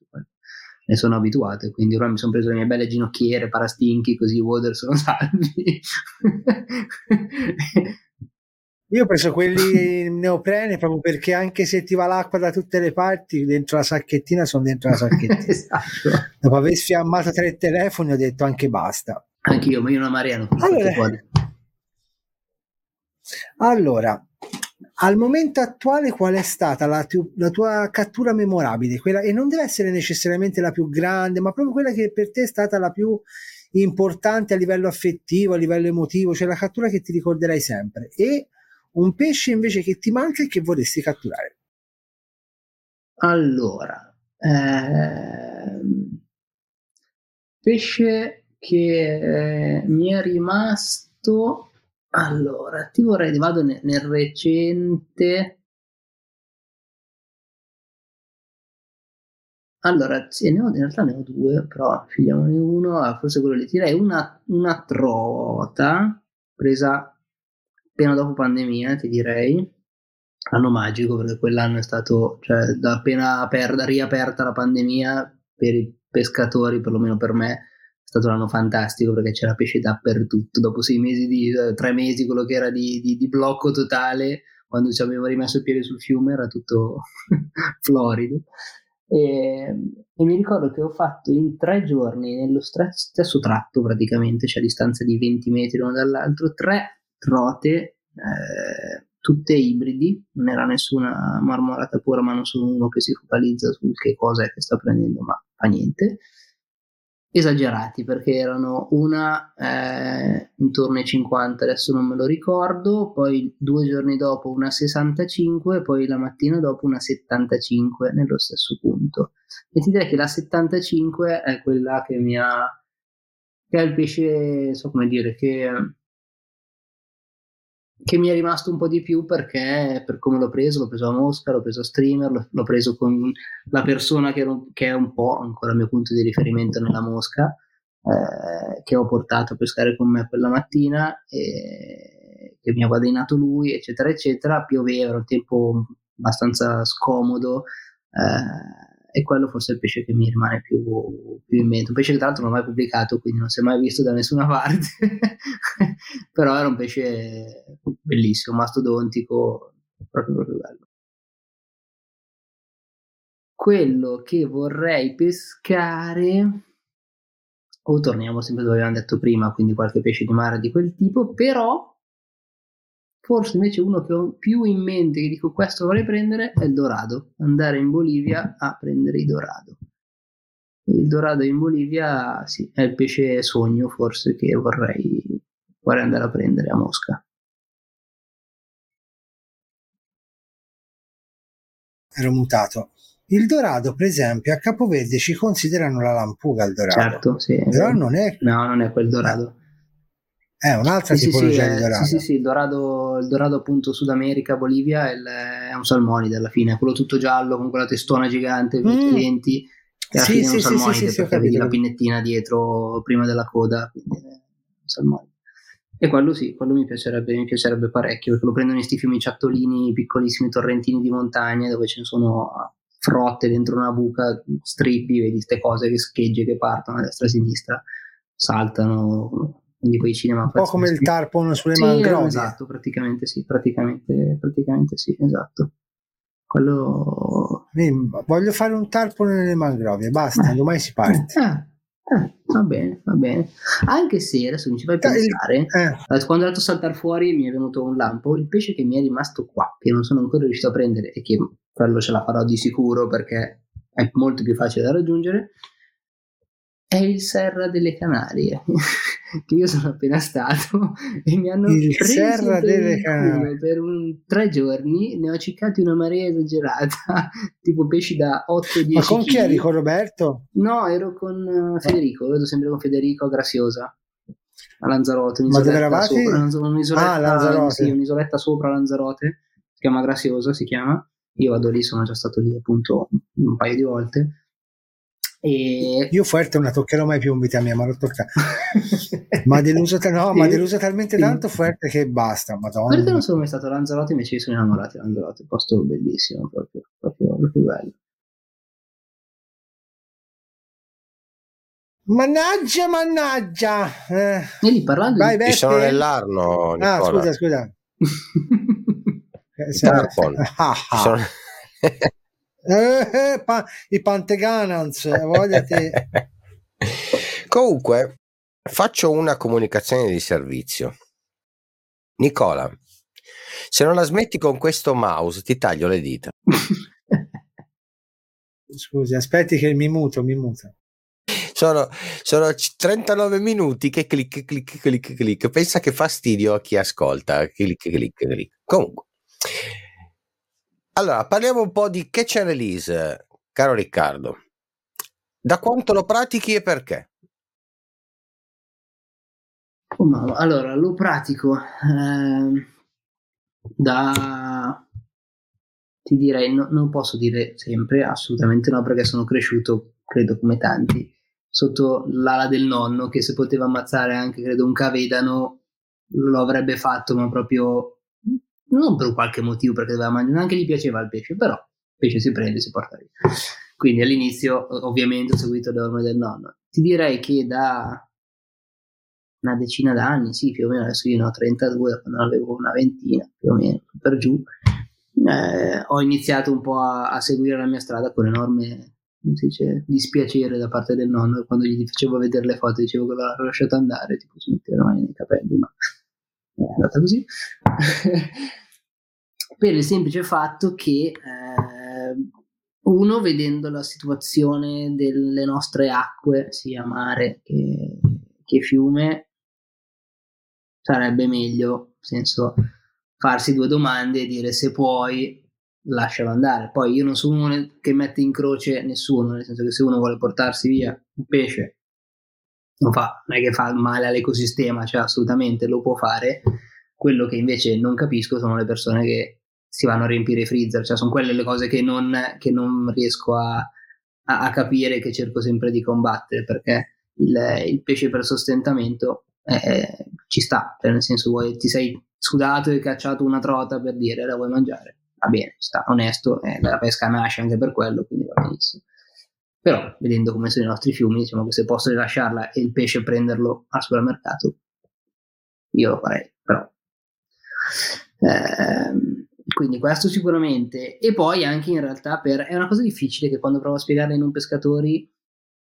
Ne sono abituato, e quindi ora mi sono preso le mie belle ginocchiere, parastinchi, così i water sono salvi. Io ho preso quelli neoprene proprio perché anche se ti va l'acqua da tutte le parti, dentro la sacchettina sono dentro la sacchettina. esatto. Dopo aver sfiammato tre telefoni ho detto anche basta. Anch'io, ma io una marea non ho Allora. Allora, al momento attuale qual è stata la, tu- la tua cattura memorabile? Quella, e non deve essere necessariamente la più grande, ma proprio quella che per te è stata la più importante a livello affettivo, a livello emotivo, cioè la cattura che ti ricorderai sempre. E un pesce invece che ti manca e che vorresti catturare. Allora, ehm, pesce che eh, mi è rimasto. Allora, ti vorrei, vado ne- nel recente. Allora, sì, ne ho, in realtà ne ho due, però scegliamone uno. Ah, forse quello lì. Direi una, una trota presa appena dopo pandemia, ti direi. Anno magico perché quell'anno è stato, cioè, da appena aperta, riaperta la pandemia per i pescatori, perlomeno per me, è stato un anno fantastico perché c'era pesce dappertutto. Dopo sei mesi di eh, tre mesi, quello che era di, di, di blocco totale, quando ci avevo rimesso il piede sul fiume era tutto florido. E, e, mi ricordo che ho fatto in tre giorni, nello stesso tratto praticamente, cioè a distanza di 20 metri l'uno dall'altro, tre trote, eh, tutte ibridi, non era nessuna marmorata pura, ma non sono uno che si focalizza su che cosa è che sta prendendo, ma fa niente esagerati perché erano una eh, intorno ai 50, adesso non me lo ricordo, poi due giorni dopo una 65 poi la mattina dopo una 75 nello stesso punto. E ti direi che la 75 è quella che mi ha che è il pesce, so come dire, che che mi è rimasto un po' di più perché per come l'ho preso, l'ho preso a Mosca, l'ho preso a streamer, l'ho, l'ho preso con la persona che, che, è un po' ancora il mio punto di riferimento nella Mosca, eh, che ho portato a pescare con me quella mattina, e che mi ha guadagnato lui, eccetera, eccetera. Pioveva, era un tempo abbastanza scomodo. Eh, e quello forse è il pesce che mi rimane più, più in mente. Un pesce che tra l'altro non ho mai pubblicato, quindi non si è mai visto da nessuna parte, però era un pesce bellissimo, mastodontico, proprio, proprio bello. Quello che vorrei pescare, o torniamo sempre dove avevamo detto prima, quindi qualche pesce di mare di quel tipo, però Forse invece uno che ho più in mente, che dico questo vorrei prendere, è il dorado. Andare in Bolivia a prendere il dorado. Il dorado in Bolivia, sì, è il pesce sogno forse che vorrei, vorrei andare a prendere a Mosca. Ero mutato. Il dorado, per esempio, a Capoverde ci considerano la lampuga il dorado. Certo, sì. Però non è... No, non è quel dorado. È un'altra sì, tipologia sì, di dorado. Sì, sì, sì, il dorado, il dorado appunto Sud America, Bolivia è, il, è un salmonide alla fine, quello tutto giallo con quella testona gigante, mm. denti, e alla sì, fine è un salmonide perché vedi la pinnettina dietro prima della coda, quindi è un salmonide. E quello sì, quello mi piacerebbe, mi piacerebbe parecchio, perché lo prendono in questi fiumi ciattolini, piccolissimi torrentini di montagna dove ce ne sono frotte dentro una buca, strippi, vedi queste cose che schegge che partono a destra e a sinistra, saltano, quindi quei cinema un po' come il tarpon sulle sì, mangrovie esatto praticamente sì praticamente, praticamente sì esatto. Quello voglio fare un tarpon nelle mangrovie basta eh, domani si parte. Eh, eh, va bene va bene. Anche se adesso mi ci fai pensare eh. quando ho dato saltare fuori mi è venuto un lampo il pesce che mi è rimasto qua che non sono ancora riuscito a prendere e che quello ce la farò di sicuro perché è molto più facile da raggiungere è il Serra delle Canarie, che io sono appena stato e mi hanno il preso Serra delle Canarie per un, tre giorni, ne ho ciccati una marea esagerata, tipo pesci da 8-10 Ma con chi eri? Con Roberto? No, ero con uh, Federico, vedo sempre con Federico a Graziosa a Lanzarote. Ma dove eravate? Sopra, un'isoletta, ah, Lanzarote. Sì, un'isoletta sopra Lanzarote, si chiama Graziosa, si chiama. Io vado lì, sono già stato lì appunto un paio di volte e... Io Fuerte non la toccherò mai più in vita mia, ma l'ho toccata. ma deluso, no, ma deluso talmente sì. tanto Fuerte che basta. Madonna. Fuerte non sono mai stato a Lanzarote, invece mi sono innamorato di Lanzarote, posto bellissimo, proprio, proprio, proprio bello. Mannaggia, mannaggia. Eh. E lì parlando Vai, di... Ci sono nell'Arno, Nicola. Ah, scusa, scusa. Tarpon. Ah, ah. Sono... Eh, eh, pa- I Panteganans, voglia te. Comunque, faccio una comunicazione di servizio. Nicola, se non la smetti con questo mouse, ti taglio le dita. Scusi, aspetti che mi muto, mi muto. Sono, sono 39 minuti che clic, clic, clic, clic. Pensa che fastidio a chi ascolta. Clic, clic, clic. Comunque, allora, parliamo un po' di catch and release, caro Riccardo. Da quanto lo pratichi e perché? Oh, allora, lo pratico eh, da... Ti direi, no, non posso dire sempre, assolutamente no, perché sono cresciuto, credo come tanti, sotto l'ala del nonno che se poteva ammazzare anche, credo, un cavedano lo avrebbe fatto, ma proprio non per qualche motivo perché doveva mangiare, neanche gli piaceva il pesce, però il pesce si prende e si porta via. Quindi all'inizio ovviamente ho seguito le orme del nonno. ti direi che da una decina d'anni, sì, più o meno, adesso io ne ho 32, quando avevo una ventina, più o meno, per giù, eh, ho iniziato un po' a, a, seguire la mia strada con enorme dice, dispiacere da parte del nonno quando gli facevo vedere le foto dicevo che l'ho lasciato andare tipo si metteva le mani nei capelli ma è andata così per il semplice fatto che eh, uno vedendo la situazione delle nostre acque sia mare che, che fiume sarebbe meglio senso farsi due domande e dire se puoi lascialo andare. Poi io non sono uno che mette in croce nessuno, nel senso che se uno vuole portarsi via un pesce, non, fa, non è che fa male all'ecosistema, cioè assolutamente lo può fare. Quello che invece non capisco sono le persone che si vanno a riempire i freezer, cioè sono quelle le cose che non, che non riesco a, a, a, capire, che cerco sempre di combattere, perché il, il pesce per sostentamento eh, ci sta, cioè nel senso vuoi, ti sei sudato e cacciato una trota per dire la vuoi mangiare va bene, sta onesto, eh, la pesca nasce anche per quello, quindi va benissimo. Però, vedendo come sono i nostri fiumi, diciamo che se posso rilasciarla e il pesce prenderlo al supermercato, io lo farei, però. Eh, quindi questo sicuramente. E poi anche in realtà per... È una cosa difficile che quando provo a spiegarla ai non pescatori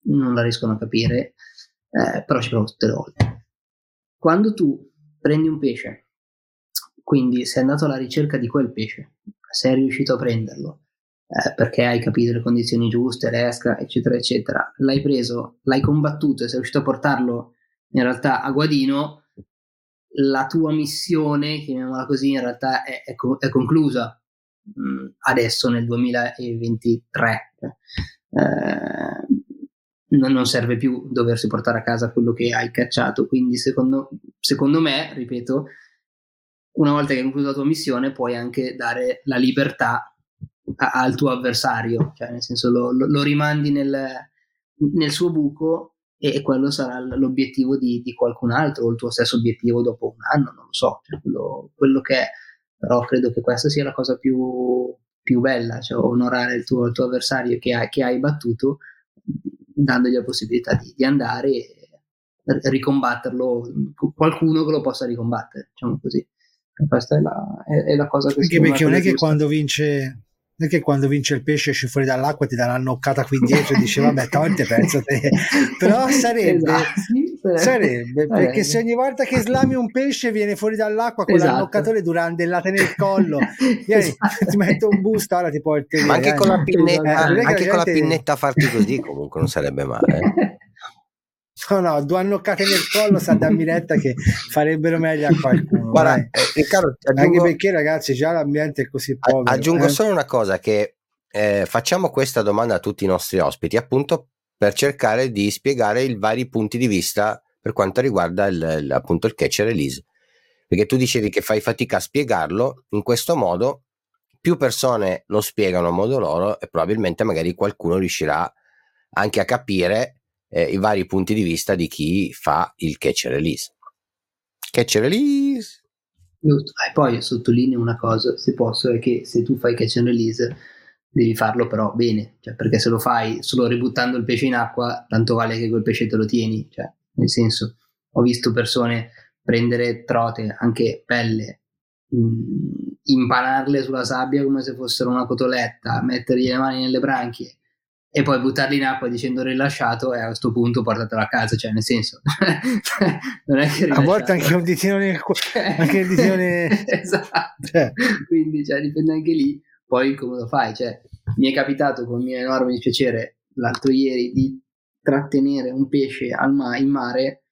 non la riescono a capire, eh, però ci provo tutte le volte. Quando tu prendi un pesce, quindi sei andato alla ricerca di quel pesce, sei riuscito a prenderlo eh, perché hai capito le condizioni giuste, l'esca, eccetera, eccetera, l'hai preso, l'hai combattuto e sei riuscito a portarlo in realtà a Guadino, la tua missione, chiamiamola così, in realtà è, è, è conclusa mh, mm, adesso nel 2023. Eh, non, non, serve più doversi portare a casa quello che hai cacciato, quindi secondo, secondo me, ripeto, una volta che hai concluso la tua missione puoi anche dare la libertà a, al tuo avversario, cioè nel senso lo, lo, lo rimandi nel, nel, suo buco e, quello sarà l'obiettivo di, di, qualcun altro o il tuo stesso obiettivo dopo un anno, non lo so, cioè quello, quello, che è, però credo che questa sia la cosa più, più bella, cioè onorare il tuo, il tuo avversario che, ha, che, hai battuto dandogli la possibilità di, di andare e ricombatterlo, qualcuno che lo possa ricombattere, diciamo così. Questa è la, è, è la cosa che Anche perché non è che quando vince non è che quando vince il pesce esci fuori dall'acqua ti dà una noccata qui dietro e dici vabbè tante pensa te però sarebbe, esatto, sarebbe, sarebbe perché se ogni volta che slami un pesce viene fuori dall'acqua con esatto. la noccatore durandellate nel collo vieni, esatto. ti metto un busto ora ti porto via anche, eh. con la, pinnetta, eh, anche con la pinnetta farti così comunque non sarebbe male eh. No, no, due annoccate nel collo sa dammi retta che farebbero meglio a qualcuno. Guarda, eh, Riccardo, aggiungo, anche perché ragazzi già l'ambiente è così povero. Aggiungo eh? solo una cosa che eh, facciamo questa domanda a tutti i nostri ospiti appunto per cercare di spiegare i vari punti di vista per quanto riguarda il, il, appunto il catch release. Perché tu dicevi che fai fatica a spiegarlo, in questo modo più persone lo spiegano a modo loro e probabilmente magari qualcuno riuscirà anche a capire eh, i vari punti di vista di chi fa il catch release. Catch release. Giusto. E poi sottolineo una cosa, se posso, è che se tu fai catch and release devi farlo però bene, cioè, perché se lo fai solo ributtando il pesce in acqua, tanto vale che quel pesce te lo tieni, cioè, nel senso, ho visto persone prendere trote, anche pelle, mh, mm, impanarle sulla sabbia come se fossero una cotoletta, mettergli le mani nelle branchie e poi buttarli in acqua dicendo rilasciato e a questo punto portatelo a casa, cioè nel senso non è che a volte anche un ditino nel cuore anche il ditino nel... esatto cioè. quindi cioè, dipende anche lì poi come lo fai cioè, mi è capitato con mio enorme dispiacere l'altro ieri di trattenere un pesce ma- in mare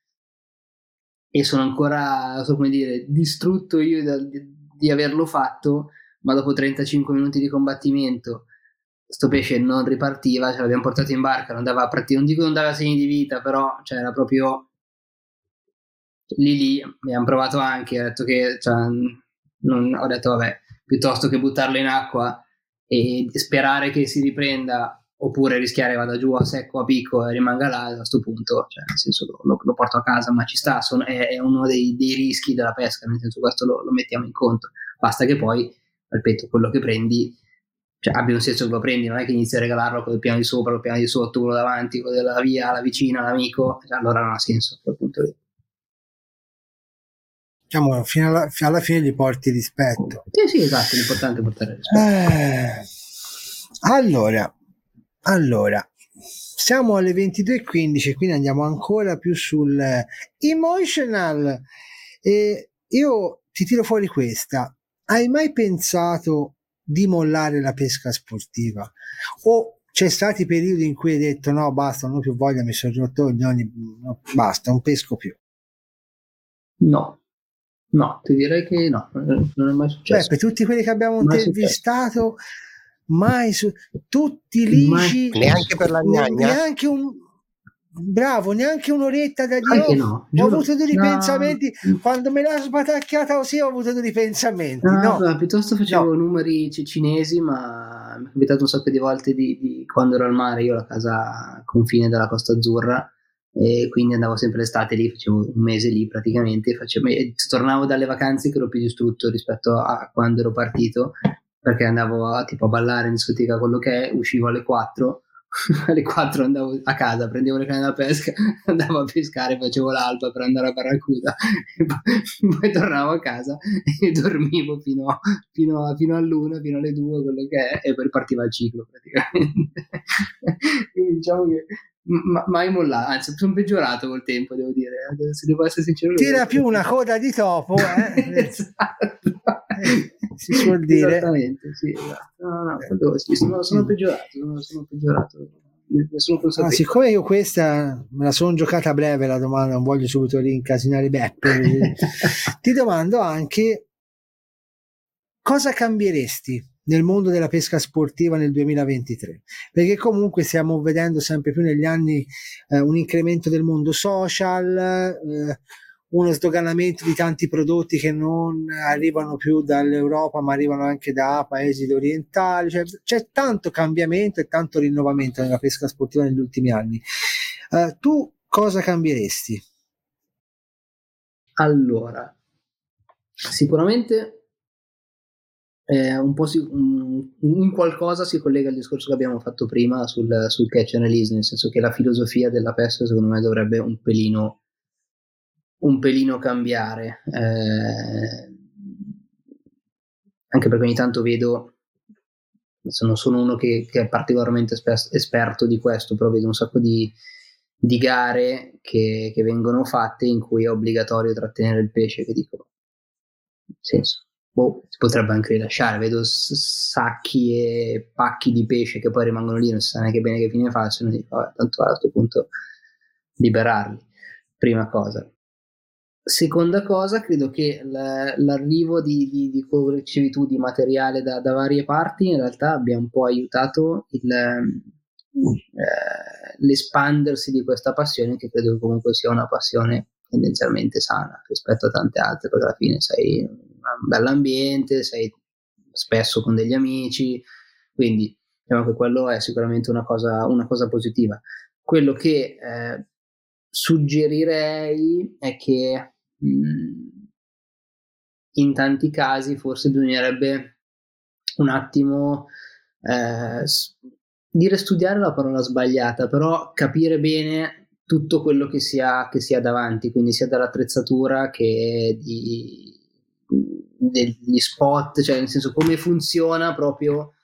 e sono ancora so come dire distrutto io da, di, di averlo fatto ma dopo 35 minuti di combattimento sto pesce non ripartiva, ce l'abbiamo portato in barca, non dava, non dico non dava segni di vita, però cioè, era proprio lì lì, abbiamo provato anche, ho detto che, cioè, non, ho detto vabbè, piuttosto che buttarlo in acqua e sperare che si riprenda oppure rischiare vada giù a secco, a picco e rimanga là, a questo punto, cioè, nel senso lo, lo, porto a casa, ma ci sta, sono, è, è, uno dei, dei, rischi della pesca, nel senso questo lo, lo mettiamo in conto, basta che poi, ripeto, quello che prendi cioè, abbia un senso che lo prendi, non è che inizi a regalarlo con il piano di sopra, con il piano di sotto, quello davanti, quello della via, la vicina, l'amico, cioè, allora non ha senso a quel punto lì. Diciamo, fino alla, fino alla fine gli porti rispetto. Sì, sì, esatto, l'importante è portare rispetto. Eh, allora, allora, siamo alle 22.15, quindi andiamo ancora più sul emotional. E io ti tiro fuori questa. Hai mai pensato di mollare la pesca sportiva? O c'è stati periodi in cui hai detto no, basta, non ho più voglia, mi sono rotto ogni, no, basta, non pesco più? No, no, ti direi che no, non è mai successo. Beh, per tutti quelli che abbiamo intervistato, mai su tutti lisci, neanche per la gnagna, neanche un bravo, neanche un'oretta da dire. No, ho avuto dei ripensamenti no. quando me l'ha sbatacchiata così. Ho avuto dei ripensamenti. No, no. piuttosto facevo numeri cinesi, ma mi è capitato un sacco di volte di, di quando ero al mare. Io ho la casa a confine della Costa Azzurra e quindi andavo sempre l'estate lì, facevo un mese lì praticamente. Facevo, tornavo dalle vacanze che ero più distrutto rispetto a quando ero partito perché andavo a, tipo a ballare in discoteca quello che è, uscivo alle 4 alle 4 andavo a casa, prendevo le canne da pesca, andavo a pescare, facevo l'alba per andare a Barracuda poi, poi tornavo a casa e dormivo fino, a, fino, a, fino all'una, fino alle 2, quello che è, e poi partiva il ciclo praticamente. Quindi diciamo che ma, mai mollato, anzi sono peggiorato col tempo, devo dire, se devo essere sincero. Tira più una coda di topo, eh? esatto. Eh, si suol dire. Esattamente, sì, esatto. No, no, quello, sì, sono, sono peggiorato, sono, sono peggiorato. Ah, siccome io questa me la sono giocata a breve la domanda, non voglio subito rincasinare Beppe, ti domando anche cosa cambieresti nel mondo della pesca sportiva nel 2023 perché comunque stiamo vedendo sempre più negli anni eh, un incremento del mondo social eh, uno sdoganamento di tanti prodotti che non arrivano più dall'Europa ma arrivano anche da paesi orientali cioè, c'è tanto cambiamento e tanto rinnovamento nella pesca sportiva negli ultimi anni eh, tu cosa cambieresti? Allora sicuramente eh, un po' si, in qualcosa si collega al discorso che abbiamo fatto prima sul, sul catch and release, nel senso che la filosofia della pesca secondo me dovrebbe un pelino, un pelino cambiare. Eh, anche perché ogni tanto vedo, non sono uno che, che è particolarmente esperto di questo, però vedo un sacco di, di gare che, che, vengono fatte in cui è obbligatorio trattenere il pesce, che dico, senso boh, si potrebbe anche rilasciare. Vedo sacchi e pacchi di pesce che poi rimangono lì, non si sa neanche bene che fine facciano. Dico, vabbè, tanto a questo punto liberarli. Prima cosa. Seconda cosa, credo che l'arrivo di, di, di tu di materiale da, da, varie parti in realtà abbia un po' aiutato il, eh, l'espandersi di questa passione che credo comunque sia una passione tendenzialmente sana rispetto a tante altre perché alla fine sei un bell'ambiente, sei spesso con degli amici, quindi diciamo che quello è sicuramente una cosa, una cosa positiva. Quello che eh, suggerirei è che in tanti casi forse bisognerebbe un attimo eh, dire studiare la parola sbagliata, però capire bene tutto quello che si ha, che si ha davanti, quindi sia dall'attrezzatura che di, degli spot, cioè nel senso come funziona proprio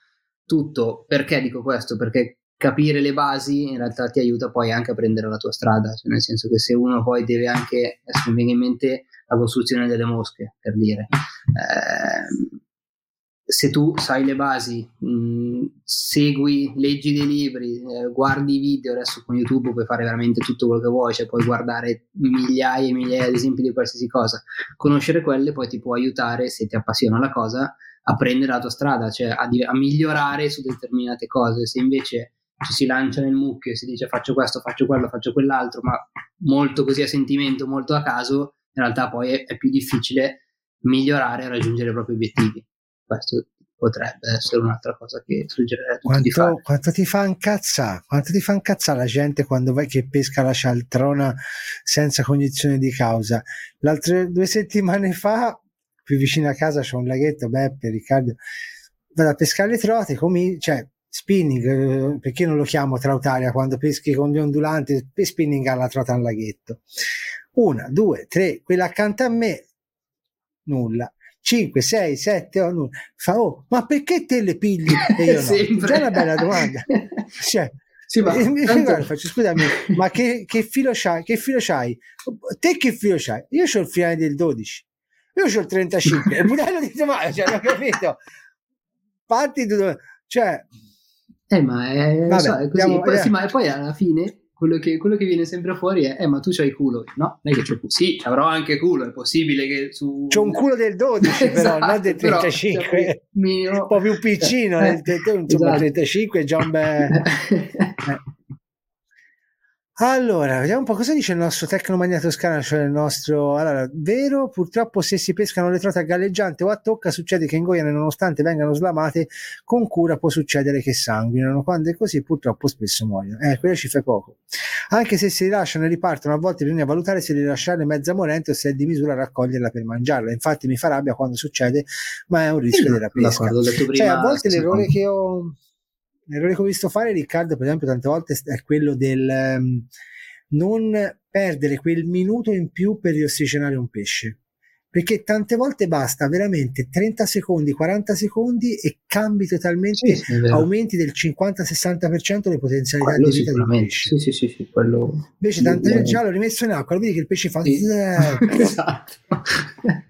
tutto. Perché dico questo? Perché capire le basi in realtà ti aiuta poi anche a prendere la tua strada, cioè nel senso che se uno poi deve anche, adesso mi viene in mente la costruzione delle mosche, per dire, eh, se tu sai le basi, mh, segui, leggi dei libri, eh, guardi i video, adesso con YouTube puoi fare veramente tutto quello che vuoi, cioè puoi guardare migliaia e migliaia di esempi di qualsiasi cosa. Conoscere quelle poi ti può aiutare, se ti appassiona la cosa, a prendere la tua strada, cioè a, a migliorare su determinate cose. Se invece ci si lancia nel mucchio e si dice faccio questo, faccio quello, faccio quell'altro, ma molto così a sentimento, molto a caso, in realtà poi è, è più difficile migliorare e raggiungere i propri obiettivi questo potrebbe essere un'altra cosa che suggerirei quanto. Quanto ti fa incazzare? Quanto ti fa incazzare la gente quando vai che pesca la cialtrona senza cognizione di causa? L'altre due settimane fa, più vicino a casa c'è un laghetto, Beppe, Riccardo, vado a pescare le trote, comi- cioè spinning, eh, perché non lo chiamo trautaria quando peschi con gli ondulanti, per spinning alla trota al laghetto. Una, due, tre, quella accanto a me, nulla. 5, 6, 7, oh, nulla. Fa, oh, ma perché te le pigli? E io no. Già una bella domanda. Cioè, sì, ma e, tanto... faccio, scusami, ma che, che, filo c'hai? Che filo c'hai? Te che filo c'hai? Io ho il finale del 12. Io ho il 35. e Budello dice, ma cioè, ho capito. Parti, cioè, eh, ma è, Vabbè, so, è così. Andiamo, poi, eh. sì, ma poi alla fine quello che, quello che, viene sempre fuori è: eh, ma tu c'hai culo? No, non è che c'ho culo. Sì, avrò anche culo. È possibile che su. C'ho un culo del 12, esatto, però, non del 35. Però, cioè, un po' più piccino. Eh, del, insomma, esatto. 35 è già un bel. Allora, vediamo un po' cosa dice il nostro Tecnomania Toscana, cioè il nostro... Allora, vero, purtroppo se si pescano le trote a galleggiante o a tocca succede che ingoiano nonostante vengano slamate, con cura può succedere che sanguinano, quando è così purtroppo spesso muoiono. Eh, quello ci fa poco. Anche se si rilasciano e ripartono, a volte bisogna valutare se rilasciarle mezza morente o se è di misura raccoglierla per mangiarla. Infatti mi fa rabbia quando succede, ma è un rischio della pesca. Cioè, a volte l'errore che ho l'errore che ho visto fare Riccardo per esempio tante volte è quello del um, non perdere quel minuto in più per riossigenare un pesce perché tante volte basta veramente 30 secondi, 40 secondi e cambi totalmente, sì, aumenti del 50-60% le potenzialità quello di vita del pesce. Sì, sì, sì, quello... Invece tante volte già l'ho rimesso in acqua, vedi che il pesce fa... Sì. esatto.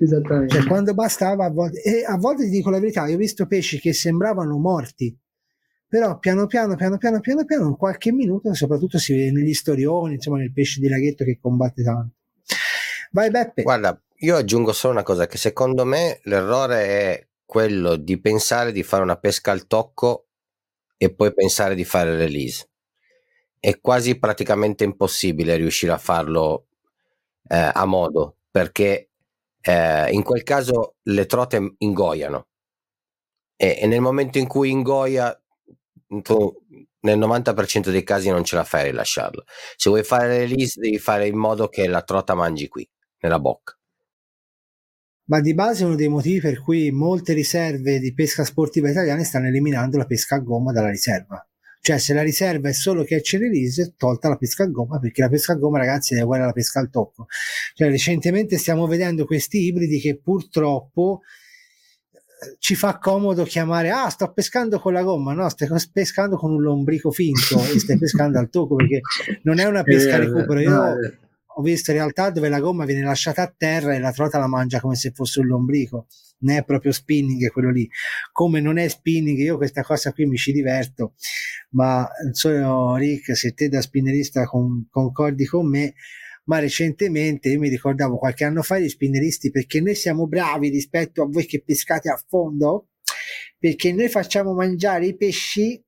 Esattamente. Cioè, quando bastava a volte... E a volte ti dico la verità, io ho visto pesci che sembravano morti, però piano piano, piano piano, piano piano, in qualche minuto, soprattutto si vede negli storioni, insomma nel pesce di laghetto che combatte tanto. Vai Beppe. Guarda, io aggiungo solo una cosa, che secondo me l'errore è quello di pensare di fare una pesca al tocco e poi pensare di fare release. È quasi praticamente impossibile riuscire a farlo eh, a modo, perché eh, in quel caso le trote ingoiano e, e nel momento in cui ingoia nel 90% dei casi non ce la fai a rilasciarlo. Se vuoi fare release, devi fare in modo che la trota mangi qui, nella bocca. Ma di base è uno dei motivi per cui molte riserve di pesca sportiva italiane stanno eliminando la pesca a gomma dalla riserva. Cioè, se la riserva è solo catch release, tolta la pesca a gomma, perché la pesca a gomma, ragazzi, è uguale alla pesca al tocco. Cioè, recentemente stiamo vedendo questi ibridi che purtroppo ci fa comodo chiamare ah sto pescando con la gomma. No stai pescando con un lombrico finto e stai pescando al tocco perché non è una pesca a recupero. Io ho visto in realtà dove la gomma viene lasciata a terra e la trota la mangia come se fosse un lombrico. Non è proprio spinning quello lì. Come non è spinning io questa cosa qui mi ci diverto ma solo Rick se te da spinnerista con, concordi con me ma recentemente io mi ricordavo qualche anno fa gli spinneristi perché noi siamo bravi rispetto a voi che pescate a fondo perché noi facciamo mangiare i pesci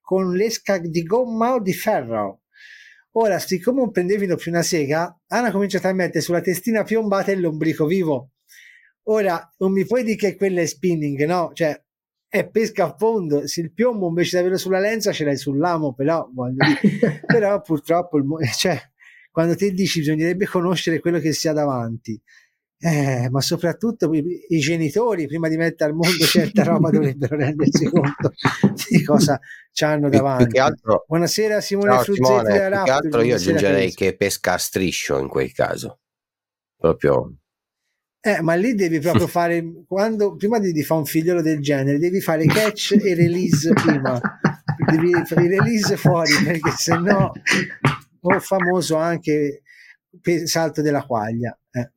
con l'esca di gomma o di ferro. Ora siccome non prendevano più una sega hanno cominciato a mettere sulla testina piombata il lombrico vivo. Ora non mi puoi dire che quello è spinning no? Cioè è pesca a fondo. Se il piombo invece di averlo sulla lenza ce l'hai sull'amo però, però purtroppo il, cioè, quando ti dici bisognerebbe conoscere quello che si ha davanti, eh, ma soprattutto i, i, genitori prima di mettere al mondo certa roba dovrebbero rendersi conto di cosa ci hanno davanti. Più altro, Buonasera Simone Fruzzetti da Raptor, altro io aggiungerei che pesca a striscio in quel caso. Proprio eh, ma lì devi proprio fare quando prima di, di fare un figliolo del genere, devi fare catch e release prima. Devi fare release fuori perché se no o famoso anche salto della quaglia. Eh.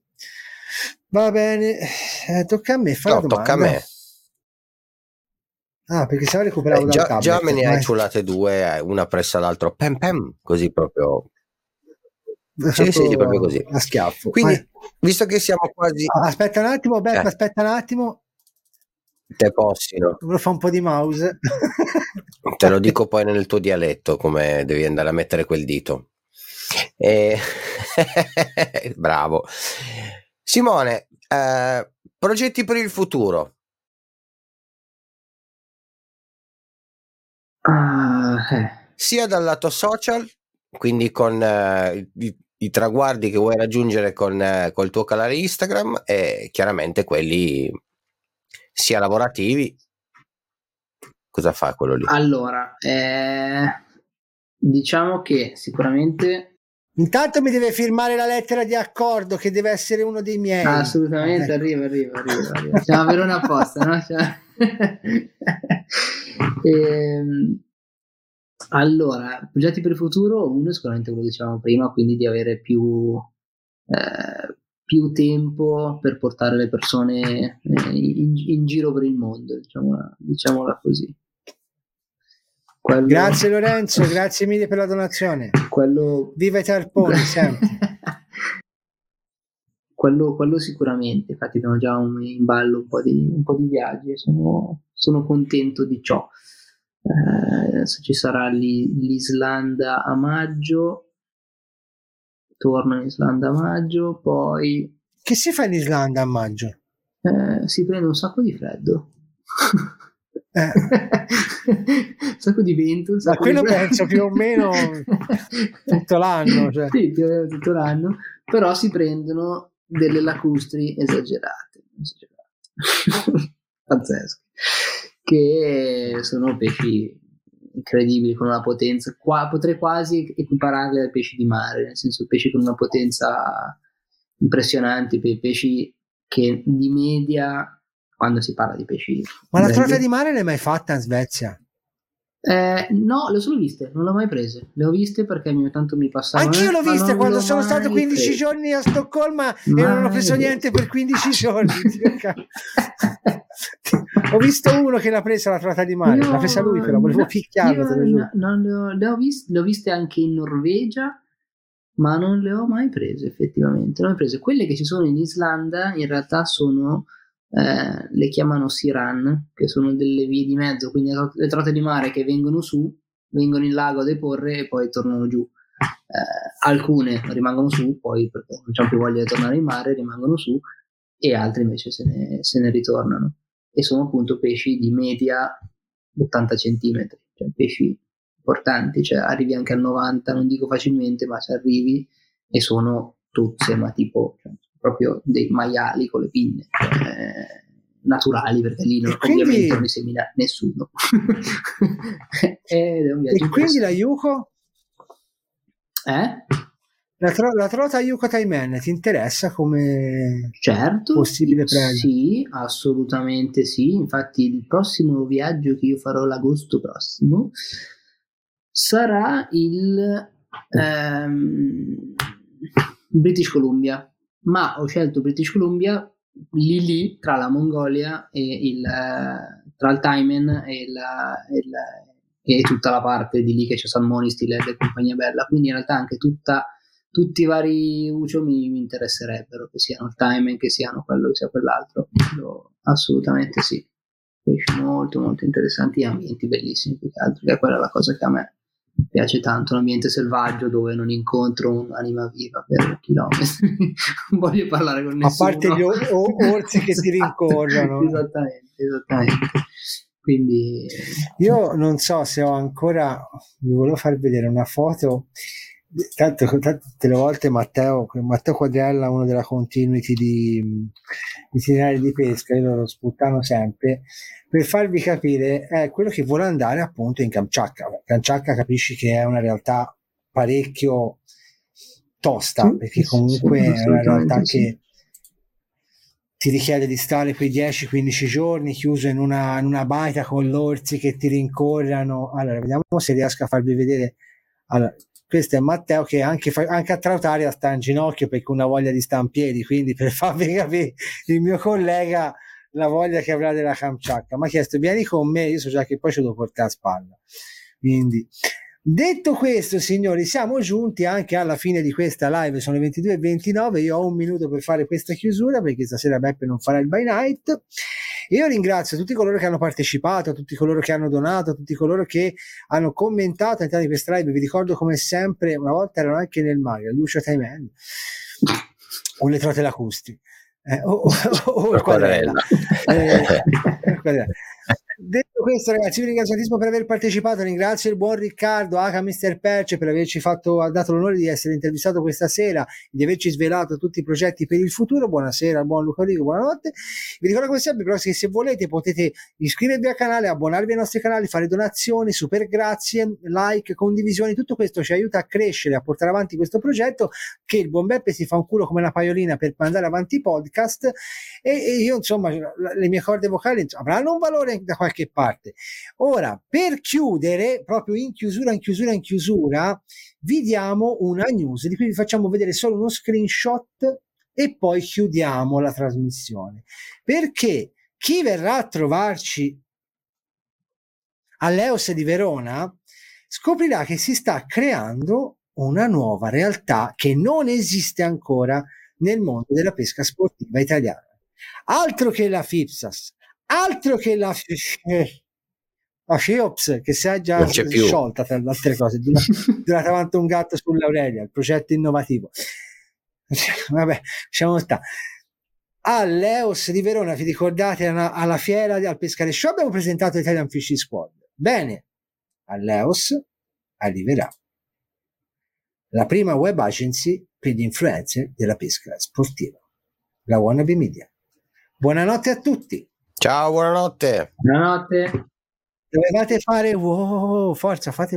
Va bene, eh, tocca a me fare no, tocca a me. Ah, perché se la recuperavo eh, già, tablet, già me ne hai ciulate due, eh, una presso l'altro, pem pem, così proprio. Sì, sì, proprio così. A schiaffo. Quindi, Vai. visto che siamo quasi... Ah, aspetta un attimo, Beppe, eh. aspetta un attimo. Te possino. Lo fa un po' di mouse. Te lo dico poi nel tuo dialetto come devi andare a mettere quel dito. E... Bravo. Simone, eh, progetti per il futuro? Uh, eh. Sia dal lato social, quindi con eh, i, i, traguardi che vuoi raggiungere con eh, col tuo canale Instagram e chiaramente quelli sia lavorativi cosa fa quello lì? Allora, eh, diciamo che sicuramente Intanto mi deve firmare la lettera di accordo che deve essere uno dei miei. Assolutamente, eh. arriva, arriva, arriva. arriva. Siamo a Verona apposta, no? Cioè... ehm, allora, progetti per il futuro, uno è sicuramente quello che dicevamo prima, quindi di avere più, eh, più tempo per portare le persone eh, in, in, giro per il mondo, diciamola, diciamola così. Quello... Grazie Lorenzo, grazie mille per la donazione. Quello... Viva i tarponi sempre. quello, quello, sicuramente, infatti abbiamo già un, in ballo un po' di, un po di viaggi e sono, sono, contento di ciò. Eh, adesso ci sarà l'Islanda a maggio, torno in Islanda a maggio, poi... Che si fa in Islanda a maggio? Eh, si prende un sacco di freddo. Eh. un sacco di vento. Ma quello di... penso più o meno tutto l'anno. Cioè. Sì, più o meno tutto l'anno, però si prendono delle lacustri esagerate, esagerate. pazzesche, che sono pesci incredibili con una potenza, qua, potrei quasi equipararle ai pesci di mare, nel senso pesci con una potenza impressionante, pesci che di media quando si parla di pesci. Ma la trota di mare l'hai mai fatta in Svezia? Eh, no, le ho solo viste, non le ho mai prese. Le ho viste perché ogni tanto mi passavano. Anch'io l'ho viste quando sono stato 15 prese. giorni a Stoccolma mai e non ho preso niente per 15 giorni. ho visto uno che l'ha presa la trota di mare, io, l'ha presa lui però, volevo picchiarlo. No, no, le, ho, le, ho viste, le ho viste anche in Norvegia, ma non le ho mai prese effettivamente. Non le ho prese. Quelle che ci sono in Islanda in realtà sono eh, le chiamano Siran, che sono delle vie di mezzo, quindi le trote di mare che vengono su, vengono in lago a deporre e poi tornano giù. Eh, alcune rimangono su, poi perché non c'è più voglia di tornare in mare, rimangono su, e altre invece se ne, se ne ritornano. E sono appunto pesci di media 80 cm, cioè pesci importanti, cioè arrivi anche a 90, non dico facilmente, ma ci arrivi e sono tuzze, ma tipo cioè, proprio dei maiali con le pinne eh, naturali perché lì non, quindi, ovviamente non li semina nessuno Ed è un viaggio e quindi la Yuko eh? La, tro- la trota Yuko Taimen ti interessa come certo, possibile premio? Sì, assolutamente sì. Infatti, il prossimo viaggio che io farò l'agosto prossimo sarà il ehm, British Columbia ma ho scelto British Columbia lì lì tra la Mongolia e il, tra il Taimen e, il, il, e, tutta la parte di lì che c'è San Moni, Stilet e compagnia bella. Quindi in realtà anche tutta, tutti i vari ucio mi, mi, interesserebbero che siano il Taimen che siano quello che sia quell'altro. Lo, assolutamente sì. Pesci molto molto interessanti e ambienti bellissimi più che altro che è quella la cosa che a me piace tanto l'ambiente selvaggio dove non incontro un'anima viva per chilometri. non voglio parlare con nessuno. A parte gli o- orsi che ti rincorrono. esattamente, esattamente. Quindi io non so se ho ancora, vi volevo far vedere una foto. Tanto, tanto tutte le volte Matteo, Matteo Quadrella, uno della continuity di itinerari di pesca, io lo sputtano sempre per farvi capire è quello che vuole andare appunto in Kamchatka. Kamchatka capisci che è una realtà parecchio tosta, perché comunque è una realtà che ti richiede di stare quei 10-15 giorni chiuso in una, in una baita con l'orsi che ti rincorrano. Allora, vediamo se riesco a farvi vedere. Allora, questo è Matteo che anche, anche a Trautaria sta in ginocchio perché una voglia di sta in piedi, quindi per farvi capire il mio collega la voglia che avrà della Kamchatka. Mi ha chiesto vieni con me, io so già che poi ce lo portare a spalla. Quindi, detto questo, signori, siamo giunti anche alla fine di questa live. Sono le 22.29. Io ho un minuto per fare questa chiusura perché stasera Beppe non farà il by night. Io ringrazio tutti coloro che hanno partecipato, tutti coloro che hanno donato, tutti coloro che hanno commentato all'interno di questa live. Vi ricordo come sempre, una volta erano anche nel mare, Lucio Taimen con le trote lacustri eh, o, o, o il quadrella. Eh, Detto questo, ragazzi, vi ringrazio tantissimo per aver partecipato. Ringrazio il buon Riccardo, H. Mr. Perce, per averci fatto, dato l'onore di essere intervistato questa sera, di averci svelato tutti i progetti per il futuro. Buonasera, buon Luca Rico, buonanotte. Vi ricordo come sempre però che se volete potete iscrivervi al canale, abbonarvi ai nostri canali, fare donazioni, super grazie, like, condivisioni, tutto questo ci aiuta a crescere, a portare avanti questo progetto che il buon Beppe si fa un culo come una paiolina per mandare avanti i podcast e, e io insomma le mie corde vocali avranno un valore da qualche parte. Ora, per chiudere, proprio in chiusura, in chiusura, in chiusura, vi diamo una news di cui vi facciamo vedere solo uno screenshot e poi chiudiamo la trasmissione. Perché chi verrà a trovarci all'Eos di Verona scoprirà che si sta creando una nuova realtà che non esiste ancora nel mondo della pesca sportiva italiana. Altro che la FIPSAS, altro che la, la FIOPS che si è già sciolta tra le altre cose, durata avanti un gatto sull'Aurelia, il progetto innovativo. Vabbè, lasciamo stare. All'EOS di Verona, vi ricordate, alla fiera al Pescare Show abbiamo presentato l'Italian Fishing Squad. Bene, all'EOS arriverà la prima web agency per gli influencer della pesca sportiva, la Wannabe Media. Buonanotte a tutti. Ciao, buonanotte. Buonanotte. Dovevate fare wow, forza, fate